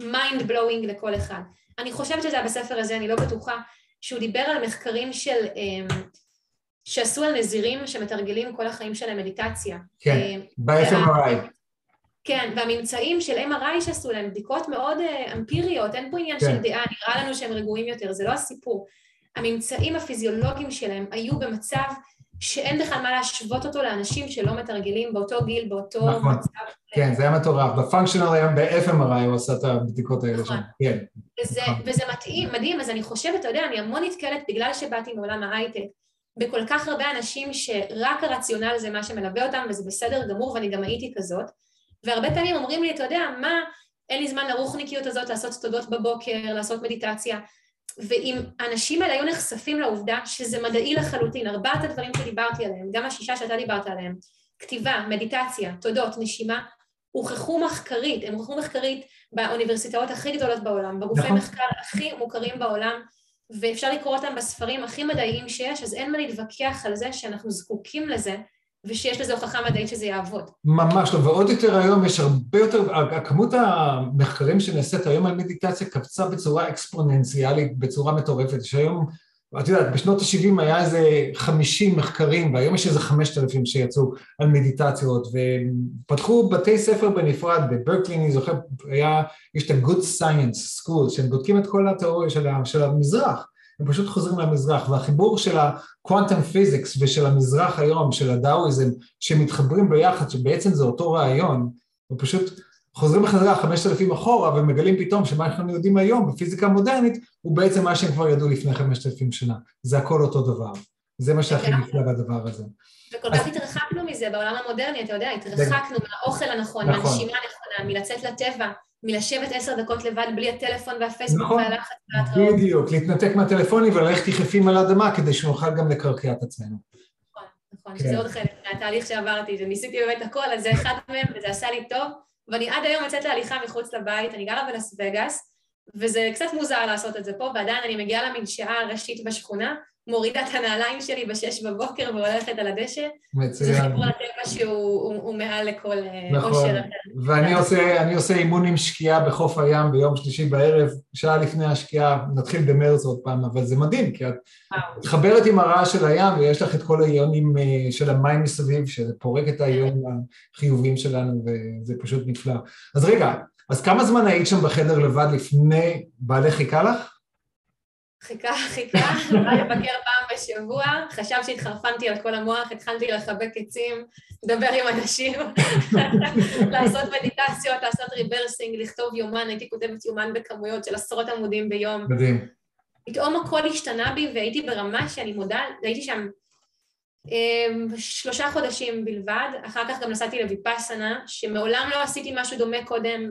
mind blowing לכל אחד. אני חושבת שזה היה בספר הזה, אני לא בטוחה, שהוא דיבר על מחקרים של, אמ, שעשו על נזירים שמתרגלים כל החיים שלהם מדיטציה. כן, אמ, ב-FMRI. כן, והממצאים של MRI שעשו להם בדיקות מאוד uh, אמפיריות, אין פה עניין כן. של דעה, נראה לנו שהם רגועים יותר, זה לא הסיפור. הממצאים הפיזיולוגיים שלהם היו במצב שאין בכלל מה להשוות אותו לאנשים שלא מתרגלים באותו גיל, באותו נכון. מצב. כן, זה היה מטורף. בפונקשיונל היום ב-FMRI הוא עשה את הבדיקות האלה נכון. שם. כן. וזה, נכון. וזה מתאים, מדהים, אז אני חושבת, אתה יודע, אני המון נתקלת בגלל שבאתי מעולם ההייטק, בכל כך הרבה אנשים שרק הרציונל זה מה שמלווה אותם, וזה בסדר גמור, ואני גם הייתי כזאת. והרבה פעמים אומרים לי, אתה יודע, מה, אין לי זמן לרוחניקיות הזאת לעשות תודות בבוקר, לעשות מדיטציה. ואם האנשים האלה היו נחשפים לעובדה שזה מדעי לחלוטין, ארבעת הדברים שדיברתי עליהם, גם השישה שאתה דיברת עליהם, כתיבה, מדיטציה, תודות, נשימה, הוכחו מחקרית, הם הוכחו מחקרית באוניברסיטאות הכי גדולות בעולם, בגופי נכון. מחקר הכי מוכרים בעולם, ואפשר לקרוא אותם בספרים הכי מדעיים שיש, אז אין מה להתווכח על זה שאנחנו זקוקים לזה ושיש לזה הוכחה מדעית שזה יעבוד. ממש לא, ועוד יותר היום יש הרבה יותר, כמות המחקרים שנעשית היום על מדיטציה קפצה בצורה אקספוננציאלית, בצורה מטורפת, שהיום, את יודעת, בשנות ה-70 היה איזה 50 מחקרים, והיום יש איזה 5,000 שיצאו על מדיטציות, ופתחו בתי ספר בנפרד, בברקלי אני זוכר, היה, יש את ה-Good Science School, שהם בודקים את כל התיאוריה של, המזרח. הם פשוט חוזרים למזרח, והחיבור של ה-quantum physics ושל המזרח היום, של הדאואיזם, שמתחברים ביחד, שבעצם זה אותו רעיון, הם פשוט חוזרים בחזרה חמשת אלפים אחורה ומגלים פתאום שמה אנחנו יודעים היום בפיזיקה המודרנית הוא בעצם מה שהם כבר ידעו לפני חמשת אלפים שנה, זה הכל אותו דבר, זה מה שהכי נפלא בדבר הזה. וכל כך התרחקנו מזה בעולם המודרני, אתה יודע, התרחקנו מהאוכל הנכון, נכון. מהנשימה הנכונה, מלצאת לטבע, מלשבת עשר דקות לבד בלי הטלפון והפייסבוק נכון, והלחץ וההתראות. בדיוק, להתנתק מהטלפונים וללכת יחפים על האדמה כדי שנוכל גם לקרקע את עצמנו. נכון, נכון, כן. שזה עוד חלק מהתהליך שעברתי, וניסיתי באמת הכל, אז זה אחד מהם, וזה עשה לי טוב, ואני עד היום יוצאת להליכה מחוץ לבית, אני גרה בלס וגאס, וזה קצת מוזר לעשות את זה פה, ועדיין אני מגיעה למדשאה הראשית בשכונה, מורידה את הנעליים שלי בשש בבוקר והולכת על הדשא. מצוין. זה סיפור הטבע שהוא הוא, הוא מעל לכל אה, נכון, אושר. ואני עושה, עושה אימון עם שקיעה בחוף הים ביום שלישי בערב, שעה לפני השקיעה, נתחיל במרץ עוד פעם, אבל זה מדהים, כי את. מתחברת עם הרעש של הים ויש לך את כל האיונים אה, של המים מסביב, שזה פורק את האיונים החיוביים שלנו וזה פשוט נפלא. אז רגע, אז כמה זמן היית שם בחדר לבד לפני בעלי חיכה לך? חיכה, חיכה, בא לבקר פעם בשבוע, חשב שהתחרפנתי על כל המוח, התחלתי לחבק עצים, לדבר עם אנשים, לעשות מדיטציות, לעשות ריברסינג, לכתוב יומן, הייתי כותבת יומן בכמויות של עשרות עמודים ביום. מדהים. פתאום הכל השתנה בי והייתי ברמה שאני מודה, הייתי שם אמ, שלושה חודשים בלבד, אחר כך גם נסעתי לויפאסנה, שמעולם לא עשיתי משהו דומה קודם,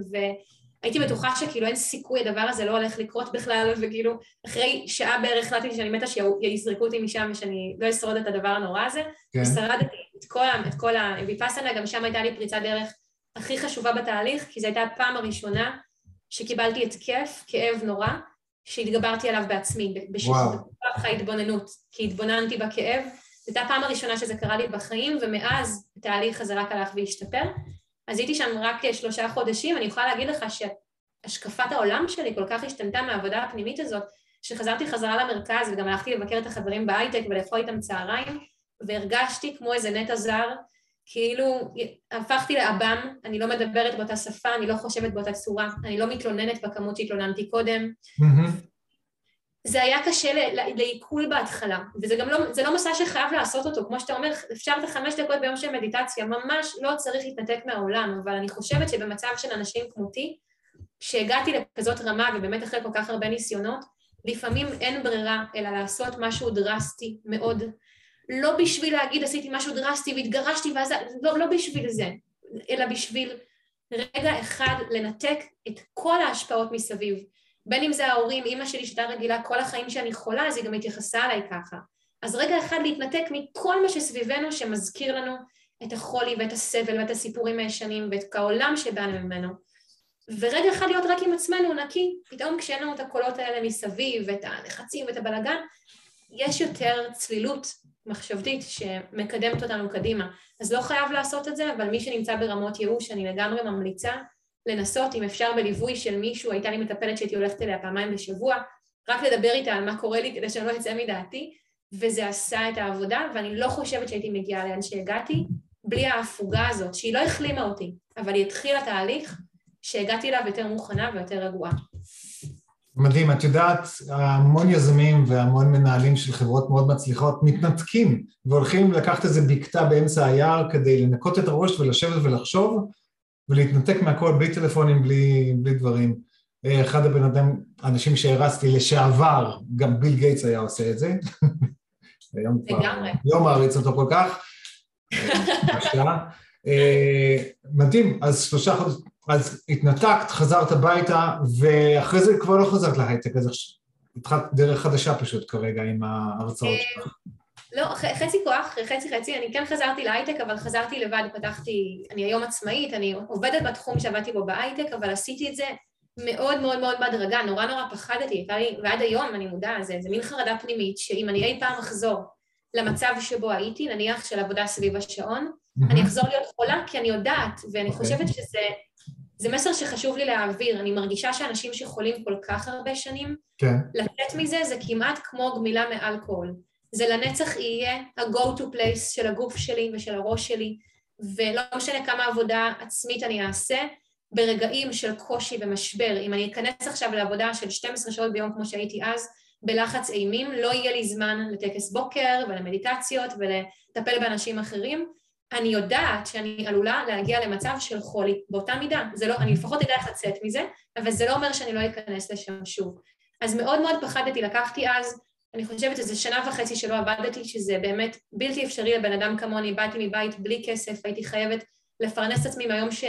והייתי בטוחה שכאילו אין סיכוי, הדבר הזה לא הולך לקרות בכלל, וכאילו אחרי שעה בערך החלטתי שאני מתה שיזרקו אותי משם ושאני לא אשרוד את הדבר הנורא הזה, כן. ושרדתי את כל, את כל הויפאסנה, גם שם הייתה לי פריצת דרך הכי חשובה בתהליך, כי זו הייתה הפעם הראשונה שקיבלתי התקף, כאב נורא, שהתגברתי עליו בעצמי, ב- וואו. בכוח ההתבוננות, כי התבוננתי בכאב, זו הייתה הפעם הראשונה שזה קרה לי בחיים, ומאז התהליך הזה רק הלך והשתפר. אז הייתי שם רק אה, שלושה חודשים, אני יכולה להגיד לך שהשקפת העולם שלי כל כך השתנתה מהעבודה הפנימית הזאת, שחזרתי חזרה למרכז וגם הלכתי לבקר את החברים בהייטק ולאכול איתם צהריים, והרגשתי כמו איזה נטע זר, כאילו הפכתי לעב"ם, אני לא מדברת באותה שפה, אני לא חושבת באותה צורה, אני לא מתלוננת בכמות שהתלוננתי קודם, מהמם. זה היה קשה לעיכול בהתחלה, וזה גם לא, זה לא מסע שחייב לעשות אותו, כמו שאתה אומר, אפשר את החמש דקות ביום של מדיטציה, ממש לא צריך להתנתק מהעולם, אבל אני חושבת שבמצב של אנשים כמותי, שהגעתי לכזאת רמה, ובאמת אחרי כל כך הרבה ניסיונות, לפעמים אין ברירה אלא לעשות משהו דרסטי מאוד, לא בשביל להגיד עשיתי משהו דרסטי והתגרשתי ואז, לא, לא בשביל זה, אלא בשביל רגע אחד לנתק את כל ההשפעות מסביב. בין אם זה ההורים, אימא שלי שהייתה רגילה כל החיים שאני חולה, אז היא גם התייחסה אליי ככה. אז רגע אחד להתנתק מכל מה שסביבנו שמזכיר לנו את החולי ואת הסבל ואת הסיפורים הישנים ואת העולם שבאנו ממנו. ורגע אחד להיות רק עם עצמנו נקי, פתאום כשאין לנו את הקולות האלה מסביב ואת הלחצים ואת הבלגן, יש יותר צלילות מחשבתית שמקדמת אותנו קדימה. אז לא חייב לעשות את זה, אבל מי שנמצא ברמות ייאוש, אני לגמרי ממליצה לנסות, אם אפשר בליווי של מישהו, הייתה לי מטפלת שהייתי הולכת אליה פעמיים בשבוע, רק לדבר איתה על מה קורה לי כדי שאני לא אצא מדעתי, וזה עשה את העבודה, ואני לא חושבת שהייתי מגיעה לאן שהגעתי, בלי ההפוגה הזאת, שהיא לא החלימה אותי, אבל היא התחילה תהליך שהגעתי אליו יותר מוכנה ויותר רגועה. מדהים, את יודעת, המון יזמים והמון מנהלים של חברות מאוד מצליחות מתנתקים והולכים לקחת איזה בקתה באמצע היער כדי לנקות את הראש ולשבת ולחשוב ולהתנתק מהכל בלי טלפונים, בלי, בלי דברים. אה, אחד הבן אדם, האנשים שהרצתי לשעבר, גם ביל גייטס היה עושה את זה. היום כבר. לא מעריץ אותו כל כך. אה, מדהים, אז שלושה חודשים, אז התנתקת, חזרת הביתה, ואחרי זה כבר לא חזרת להייטק, אז התחלת דרך חדשה פשוט כרגע עם ההרצאות אה, שלך. לא, חצי כוח, חצי חצי, אני כן חזרתי להייטק, אבל חזרתי לבד, פתחתי, אני היום עצמאית, אני עובדת בתחום שעבדתי בו בהייטק, אבל עשיתי את זה מאוד מאוד מאוד בהדרגה, נורא נורא פחדתי, הייתה לי, ועד היום אני מודעה, זה, זה מין חרדה פנימית, שאם אני אי פעם אחזור למצב שבו הייתי, נניח של עבודה סביב השעון, אני אחזור להיות חולה כי אני יודעת, ואני אוקיי. חושבת שזה זה מסר שחשוב לי להעביר. אני מרגישה שאנשים שחולים כל כך הרבה שנים, כן, לצאת מזה זה כמעט כמו גמילה מאלכוהול. זה לנצח יהיה ה-go to place של הגוף שלי ושל הראש שלי, ולא משנה כמה עבודה עצמית אני אעשה, ברגעים של קושי ומשבר, אם אני אכנס עכשיו לעבודה של 12 שעות ביום כמו שהייתי אז, בלחץ אימים, לא יהיה לי זמן לטקס בוקר ולמדיטציות ולטפל באנשים אחרים. אני יודעת שאני עלולה להגיע למצב של חולי באותה מידה. זה לא, אני לפחות אדע איך לצאת מזה, אבל זה לא אומר שאני לא אכנס לשם שוב. אז מאוד מאוד פחדתי, לקחתי אז, אני חושבת שזה שנה וחצי שלא עבדתי, שזה באמת בלתי אפשרי לבן אדם כמוני, באתי מבית בלי כסף, הייתי חייבת לפרנס את עצמי מהיום, ש...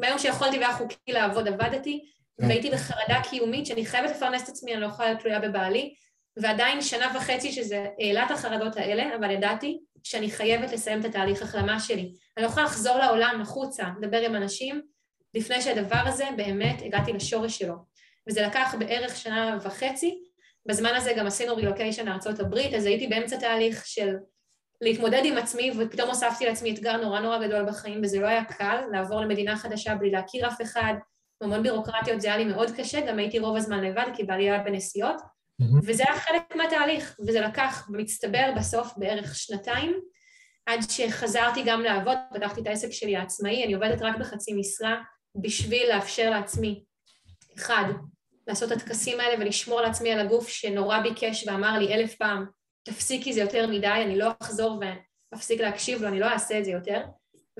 מהיום שיכולתי והיה חוקי לעבוד, עבדתי, כן. והייתי בחרדה קיומית שאני חייבת לפרנס את עצמי, אני לא יכולה להיות תלויה בבעלי, ועדיין שנה וחצי שזה העלה את החרדות האלה, אבל ידעתי שאני חייבת לסיים את התהליך החלמה שלי. אני לא יכולה לחזור לעולם החוצה, לדבר עם אנשים, לפני שהדבר הזה באמת הגעתי לשורש שלו. וזה לקח בערך שנה וחצי, בזמן הזה גם עשינו רילוקיישן לארצות הברית, אז הייתי באמצע תהליך של להתמודד עם עצמי, ופתאום הוספתי לעצמי אתגר נורא נורא גדול בחיים, וזה לא היה קל, לעבור למדינה חדשה בלי להכיר אף אחד, המון בירוקרטיות, זה היה לי מאוד קשה, גם הייתי רוב הזמן לבד, כי בעלי היה בנסיעות, mm-hmm. וזה היה חלק מהתהליך, וזה לקח במצטבר בסוף בערך שנתיים, עד שחזרתי גם לעבוד, פתחתי את העסק שלי העצמאי, אני עובדת רק בחצי משרה, בשביל לאפשר לעצמי, אחד, לעשות את הטקסים האלה ולשמור לעצמי על הגוף שנורא ביקש ואמר לי אלף פעם, תפסיקי זה יותר מדי, אני לא אחזור ואפסיק להקשיב לו, אני לא אעשה את זה יותר.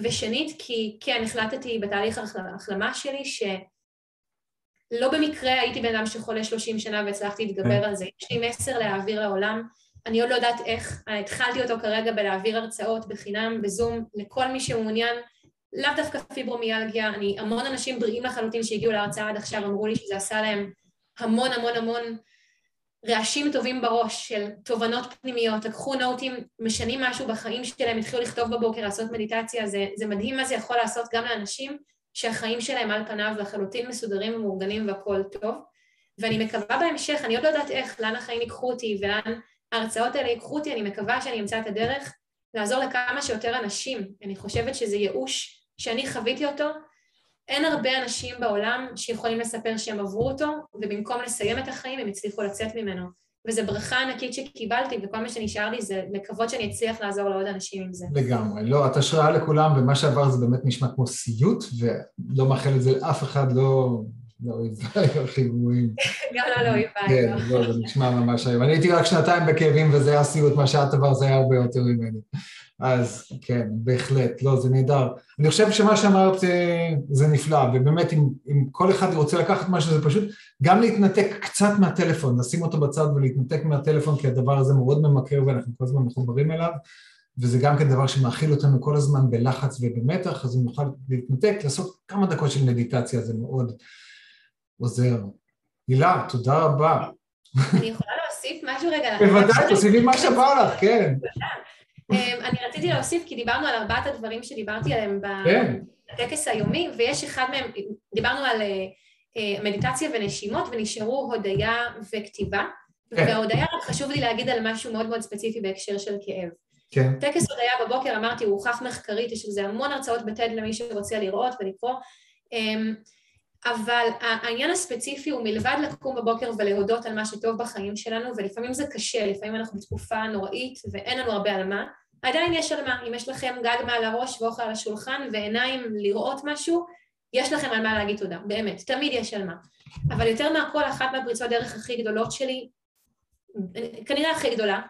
ושנית, כי כן, החלטתי בתהליך ההחלמה שלי שלא במקרה הייתי בן אדם שחולה 30 שנה והצלחתי להתגבר כן. על זה. יש לי מסר להעביר לעולם, אני עוד לא יודעת איך, התחלתי אותו כרגע בלהעביר הרצאות בחינם, בזום, לכל מי שמעוניין, לאו דווקא פיברומיאלגיה, אני, המון אנשים בריאים לחלוטין שהגיעו להרצאה עד עכשיו אמרו לי שזה עשה להם המון המון המון רעשים טובים בראש של תובנות פנימיות, לקחו נוטים, משנים משהו בחיים שלהם, התחילו לכתוב בבוקר, לעשות מדיטציה, זה, זה מדהים מה זה יכול לעשות גם לאנשים שהחיים שלהם על פניו לחלוטין מסודרים ומאורגנים והכול טוב. ואני מקווה בהמשך, אני עוד לא יודעת איך, לאן החיים ייקחו אותי ולאן ההרצאות האלה ייקחו אותי, אני מקווה שאני אמצא את הדרך לעזור לכמה שיותר אנשים. אני חושבת שזה ייאוש שאני חוויתי אותו, אין הרבה אנשים בעולם שיכולים לספר שהם עברו אותו, ובמקום לסיים את החיים הם הצליחו לצאת ממנו. וזו ברכה ענקית שקיבלתי, וכל מה שנשאר לי זה לקוות שאני אצליח לעזור לעוד אנשים עם זה. לגמרי. לא, את השראה לכולם, ומה שעבר זה באמת נשמע כמו סיוט, ולא מאחל את זה לאף אחד, לא... לא, הכי גרועים. גם לא לאויביי. כן, לא, זה נשמע ממש היום. אני הייתי רק שנתיים בכאבים וזה היה סיוט, מה שאת עבר זה היה הרבה יותר ממני. אז כן, בהחלט, לא, זה נהדר. אני חושב שמה שאמרת אה, זה נפלא, ובאמת אם, אם כל אחד רוצה לקחת משהו זה פשוט גם להתנתק קצת מהטלפון, לשים אותו בצד ולהתנתק מהטלפון, כי הדבר הזה מאוד ממכר ואנחנו כל הזמן מחוברים אליו, וזה גם כן דבר שמאכיל אותנו כל הזמן בלחץ ובמתח, אז אם נוכל להתנתק, לעשות כמה דקות של מדיטציה, זה מאוד עוזר. הילה, תודה רבה. אני יכולה להוסיף משהו רגע? בוודאי, תוסיפי מה שבא לך, כן. אמ, אני רציתי להוסיף, כי דיברנו על ארבעת הדברים שדיברתי עליהם כן. בטקס היומי, ויש אחד מהם, דיברנו על אה, אה, מדיטציה ונשימות, ונשארו הודיה וכתיבה, כן. וההודיה, חשוב לי להגיד על משהו מאוד מאוד ספציפי בהקשר של כאב. כן. טקס הודיה בבוקר, אמרתי, הוא הוכח מחקרית, יש לזה המון הרצאות בטד למי שרוצה לראות ולקרוא. אמ, אבל העניין הספציפי הוא מלבד לקום בבוקר ולהודות על מה שטוב בחיים שלנו, ולפעמים זה קשה, לפעמים אנחנו בתקופה נוראית ואין לנו הרבה על מה, עדיין יש על מה. אם יש לכם גג מעל הראש ואוכל על השולחן ועיניים לראות משהו, יש לכם על מה להגיד תודה, באמת, תמיד יש על מה. אבל יותר מהכל, אחת מהפריצות דרך הכי גדולות שלי, כנראה הכי גדולה,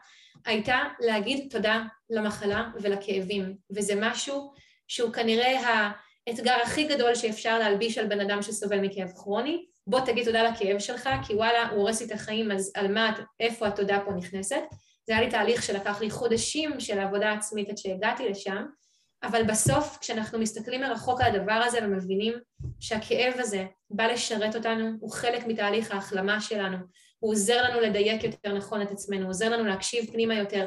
הייתה להגיד תודה למחלה ולכאבים, וזה משהו שהוא כנראה האתגר הכי גדול שאפשר להלביש על בן אדם שסובל מכאב כרוני, בוא תגיד תודה לכאב שלך, כי וואלה, הוא הורס לי את החיים, אז על מה, איפה התודה פה נכנסת? זה היה לי תהליך שלקח לי חודשים של עבודה עצמית עד שהגעתי לשם, אבל בסוף, כשאנחנו מסתכלים מרחוק על הדבר הזה ומבינים שהכאב הזה בא לשרת אותנו, הוא חלק מתהליך ההחלמה שלנו, הוא עוזר לנו לדייק יותר נכון את עצמנו, הוא עוזר לנו להקשיב פנימה יותר,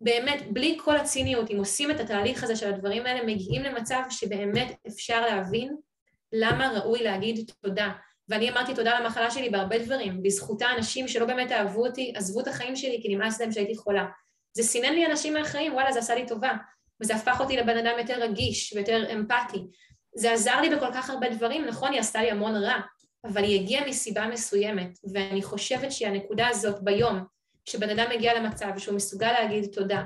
באמת, בלי כל הציניות, אם עושים את התהליך הזה של הדברים האלה, מגיעים למצב שבאמת אפשר להבין למה ראוי להגיד תודה. ואני אמרתי תודה למחלה שלי בהרבה דברים. בזכותה אנשים שלא באמת אהבו אותי, עזבו את החיים שלי כי נמאס להם שהייתי חולה. זה סינן לי אנשים מהחיים, וואלה, זה עשה לי טובה. וזה הפך אותי לבן אדם יותר רגיש ויותר אמפתי. זה עזר לי בכל כך הרבה דברים, נכון, היא עשתה לי המון רע, אבל היא הגיעה מסיבה מסוימת, ואני חושבת שהנקודה הזאת ביום, כשבן אדם מגיע למצב שהוא מסוגל להגיד תודה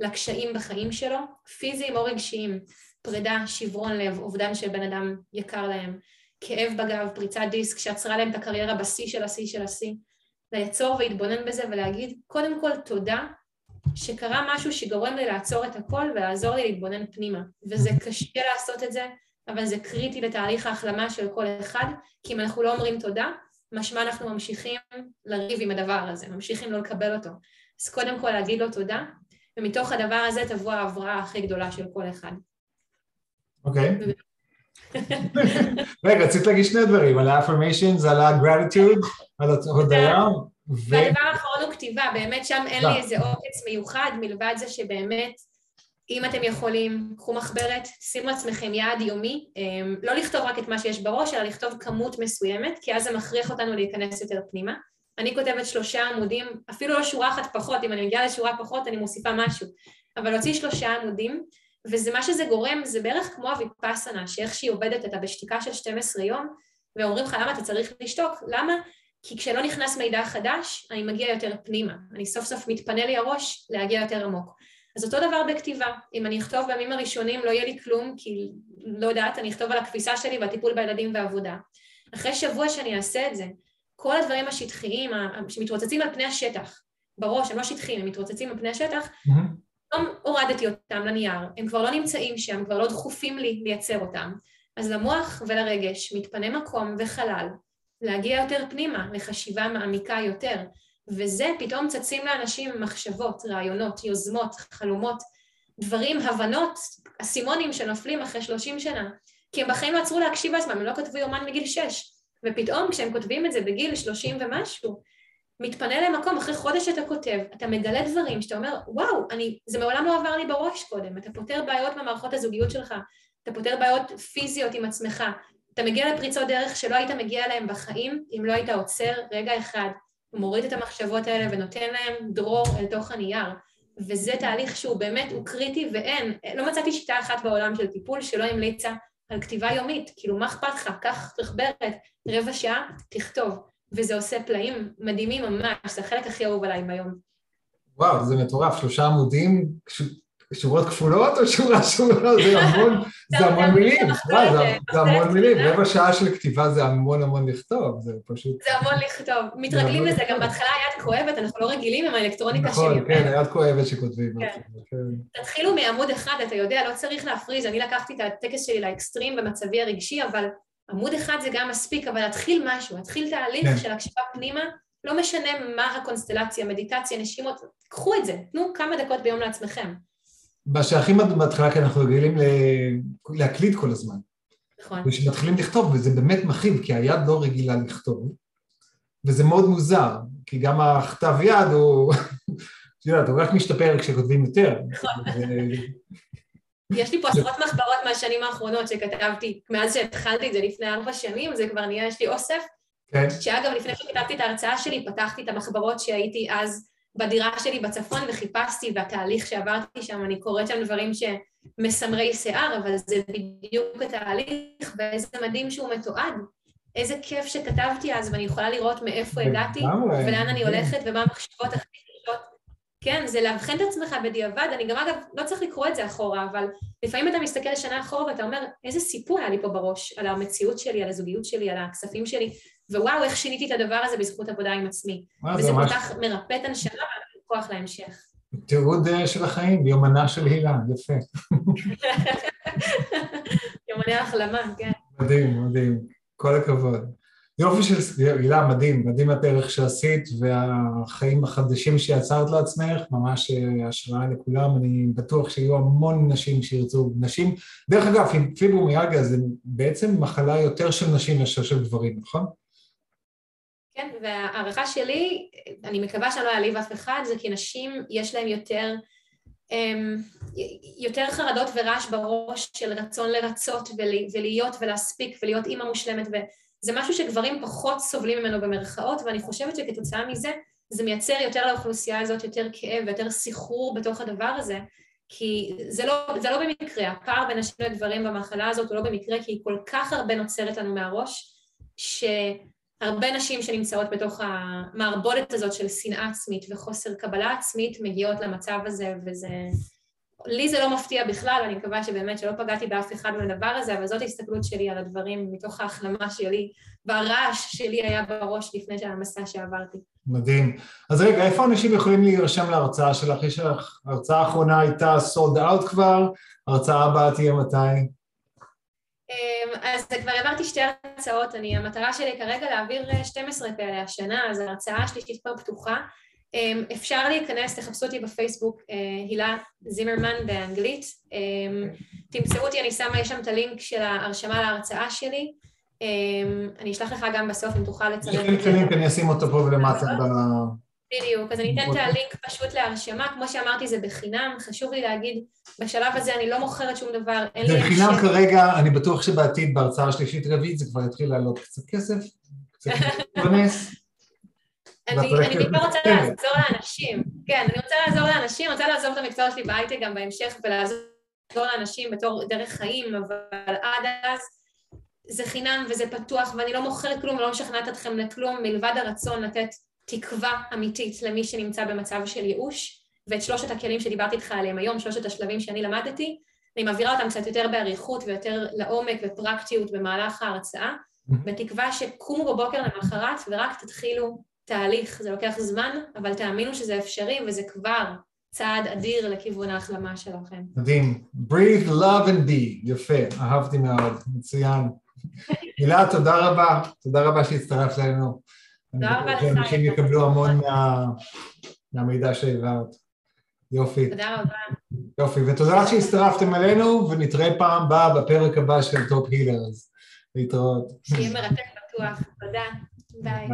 לקשיים בחיים שלו, פיזיים או רגשיים, פרידה, שברון לב, אובדן של בן אדם יקר להם, כאב בגב, פריצת דיסק שעצרה להם את הקריירה בשיא של השיא של השיא, לעצור ולהתבונן בזה ולהגיד קודם כל תודה שקרה משהו שגורם לי לעצור את הכל ולעזור לי להתבונן פנימה. וזה קשה לעשות את זה, אבל זה קריטי לתהליך ההחלמה של כל אחד, כי אם אנחנו לא אומרים תודה, משמע אנחנו ממשיכים לריב עם הדבר הזה, ממשיכים לא לקבל אותו. אז קודם כל להגיד לו תודה, ומתוך הדבר הזה תבוא ההבראה הכי גדולה של כל אחד. אוקיי. רגע, צריך להגיד שני דברים, על ה-affirmations, על ה-gratitude, על ההודיה. והדבר האחרון הוא כתיבה, באמת שם אין לי איזה עוקץ מיוחד, מלבד זה שבאמת אם אתם יכולים, קחו מחברת, שימו לעצמכם יעד יומי, אמ, לא לכתוב רק את מה שיש בראש, אלא לכתוב כמות מסוימת, כי אז זה מכריח אותנו להיכנס יותר פנימה. אני כותבת שלושה עמודים, אפילו לא שורה אחת פחות, אם אני מגיעה לשורה פחות אני מוסיפה משהו, אבל להוציא שלושה עמודים, וזה מה שזה גורם, זה בערך כמו הוויפאסנה, שאיך שהיא עובדת, אתה בשתיקה של 12 יום, ואומרים לך למה אתה צריך לשתוק, למה? כי כשלא נכנס מידע חדש, אני מגיע יותר פנימה, אני סוף סוף מתפנה לי הראש להגיע יותר עמוק. אז אותו דבר בכתיבה, אם אני אכתוב בימים הראשונים לא יהיה לי כלום, כי לא יודעת, אני אכתוב על הכביסה שלי והטיפול בילדים ועבודה. אחרי שבוע שאני אעשה את זה, כל הדברים השטחיים שמתרוצצים על פני השטח, בראש, הם לא שטחיים, הם מתרוצצים על פני השטח, mm-hmm. הורדתי אותם לנייר, הם כבר לא נמצאים שם, כבר לא דחופים לי לייצר אותם. אז למוח ולרגש מתפנה מקום וחלל להגיע יותר פנימה, לחשיבה מעמיקה יותר, וזה פתאום צצים לאנשים מחשבות, רעיונות, יוזמות, חלומות, דברים, הבנות, אסימונים שנופלים אחרי שלושים שנה, כי הם בחיים לא עצרו להקשיב לעצמם, הם לא כתבו יומן מגיל שש, ופתאום כשהם כותבים את זה בגיל שלושים ומשהו, מתפנה להם מקום, אחרי חודש שאתה כותב, אתה מגלה דברים שאתה אומר, וואו, אני, זה מעולם לא עבר לי בראש קודם, אתה פותר בעיות במערכות הזוגיות שלך, אתה פותר בעיות פיזיות עם עצמך, אתה מגיע לפריצות דרך שלא היית מגיע אליהם בחיים אם לא היית עוצר רגע אחד, מוריד את המחשבות האלה ונותן להם דרור אל תוך הנייר. וזה תהליך שהוא באמת, הוא קריטי ואין, לא מצאתי שיטה אחת בעולם של טיפול שלא המליצה על כתיבה יומית, כאילו מה אכפת לך, קח מחברת, רבע שעה, תכתוב, וזה עושה פלאים מדהימים ממש, זה החלק הכי אהוב עליי ביום. וואו, זה מטורף, שלושה עמודים, שורות כפולות או שורה שורה? זה המון, זה המון מילים, זה המון מילים, רבע שעה של כתיבה זה המון המון לכתוב, זה פשוט... זה המון לכתוב, מתרגלים לזה, גם בהתחלה היד כואבת, אנחנו לא רגילים עם האלקטרוניקה שלי. נכון, כן, היד כואבת שכותבים. כן. כן. תתחילו מעמוד אחד, אתה יודע, לא צריך להפריז, אני לקחתי את הטקס שלי לאקסטרים במצבי הרגשי, אבל עמוד אחד זה גם מספיק, אבל להתחיל משהו, להתחיל תהליך כן. של הקשבה פנימה, לא משנה מה הקונסטלציה, מדיטציה, נשימות, קחו את זה, תנו כמה דקות ביום לעצמכם. מה שהכי בהתחלה, כי אנחנו רגילים להקליט כל הזמן. נכון. ושמתחילים לכתוב, וזה באמת מכאיב, כי היד לא רגילה לכתוב, וזה מאוד מוזר, כי גם הכתב יד הוא, את יודעת, הוא רק משתפר כשכותבים יותר. נכון. יש לי פה עשרות מחברות מהשנים האחרונות שכתבתי, מאז שהתחלתי את זה לפני ארבע שנים, זה כבר נהיה, יש לי אוסף. כן. שאגב, לפני שכתבתי את ההרצאה שלי, פתחתי את המחברות שהייתי אז בדירה שלי בצפון וחיפשתי, והתהליך שעברתי שם, אני קוראת שם דברים שמסמרי שיער, אבל זה בדיוק התהליך, ואיזה מדהים שהוא מתועד. איזה כיף שכתבתי אז, ואני יכולה לראות מאיפה הגעתי, ולאן אני הולכת, ומה המחשבות הכי קשות. כן, זה לאבחן את עצמך בדיעבד, אני גם אגב, לא צריך לקרוא את זה אחורה, אבל לפעמים אתה מסתכל שנה אחורה ואתה אומר, איזה סיפור היה לי פה בראש, על המציאות שלי, על הזוגיות שלי, על הכספים שלי, ווואו, איך שיניתי את הדבר הזה בזכות עבודה עם עצמי. וזה כל כך מרפא את הנשמה וכוח להמשך. תיעוד אה, של החיים, יומנה של הילה, יפה. יומני החלמה, כן. מדהים, מדהים. כל הכבוד. יופי של הילה, מדהים, מדהים הדרך שעשית והחיים החדשים שיצרת לעצמך, ממש אה, השראה לכולם, אני בטוח שיהיו המון נשים שירצו, נשים, דרך אגב, פיברומיאלגיה זה בעצם מחלה יותר של נשים מאשר של גברים, נכון? כן, וההערכה שלי, אני מקווה שאני לא אעליב אף אחד, זה כי נשים יש להן יותר, אמ, יותר חרדות ורעש בראש של רצון לרצות ולהיות ולהספיק ולהיות אימא מושלמת וזה משהו שגברים פחות סובלים ממנו במרכאות ואני חושבת שכתוצאה מזה זה מייצר יותר לאוכלוסייה הזאת יותר כאב ויותר סחרור בתוך הדבר הזה כי זה לא, זה לא במקרה, הפער בין נשים לגברים במחלה הזאת הוא לא במקרה כי היא כל כך הרבה נוצרת לנו מהראש ש... הרבה נשים שנמצאות בתוך המערבולת הזאת של שנאה עצמית וחוסר קבלה עצמית מגיעות למצב הזה וזה... לי זה לא מפתיע בכלל, אני מקווה שבאמת שלא פגעתי באף אחד מהדבר הזה, אבל זאת ההסתכלות שלי על הדברים מתוך ההחלמה שלי והרעש שלי היה בראש לפני המסע שעברתי. מדהים. אז רגע, איפה אנשים יכולים להירשם להרצאה שלך? יש לך, ההרצאה האחרונה הייתה סולד אאוט כבר, ההרצאה הבאה תהיה מתי? אמ, אז כבר העברתי שתי הרצאות, אני, המטרה שלי כרגע להעביר 12 אה, כאלה השנה, אז ההרצאה השלישית כבר פתוחה. אמ, אפשר להיכנס, תחפשו אותי בפייסבוק, אה, הילה זימרמן באנגלית. אמ, תמצאו אותי, אני שמה, יש שם את הלינק של ההרשמה להרצאה שלי. אני אשלח לך גם בסוף אם תוכל לצרף את זה. אני אשים אותו פה ולמטה בדיוק, אז אני אתן את הלינק פשוט להרשמה, כמו שאמרתי זה בחינם, חשוב לי להגיד, בשלב הזה אני לא מוכרת שום דבר, אין לי... זה בחינם כרגע, אני בטוח שבעתיד בהרצאה השלישית רביעית זה כבר יתחיל לעלות קצת כסף, קצת להתפרנס. אני בעיקר רוצה לעזור לאנשים, כן, אני רוצה לעזור לאנשים, רוצה לעזוב את המקצוע שלי בהייטק גם בהמשך ולעזור לאנשים בתור דרך חיים, אבל עד אז זה חינם וזה פתוח ואני לא מוכרת כלום ולא משכנעת אתכם לכלום מלבד הרצון לתת תקווה אמיתית למי שנמצא במצב של ייאוש ואת שלושת הכלים שדיברתי איתך עליהם היום, שלושת השלבים שאני למדתי, אני מעבירה אותם קצת יותר באריכות ויותר לעומק ופרקטיות במהלך ההרצאה, בתקווה שתקומו בבוקר למחרת ורק תתחילו תהליך, זה לוקח זמן, אבל תאמינו שזה אפשרי וזה כבר צעד אדיר לכיוון ההחלמה שלכם. מדהים. breathe, love and be. יפה, אהבתי מאוד, מצוין. הילה, תודה רבה. תודה רבה שהצטרפת אלינו. תודה רבה לך. אנשים יקבלו המון מה... מהמידע שהעברת. יופי. תודה רבה. יופי, ותודה שהצטרפתם אלינו, ונתראה פעם הבאה בפרק הבא של Top Healers. להתראות. שיהיה מרתק בטוח. תודה. ביי.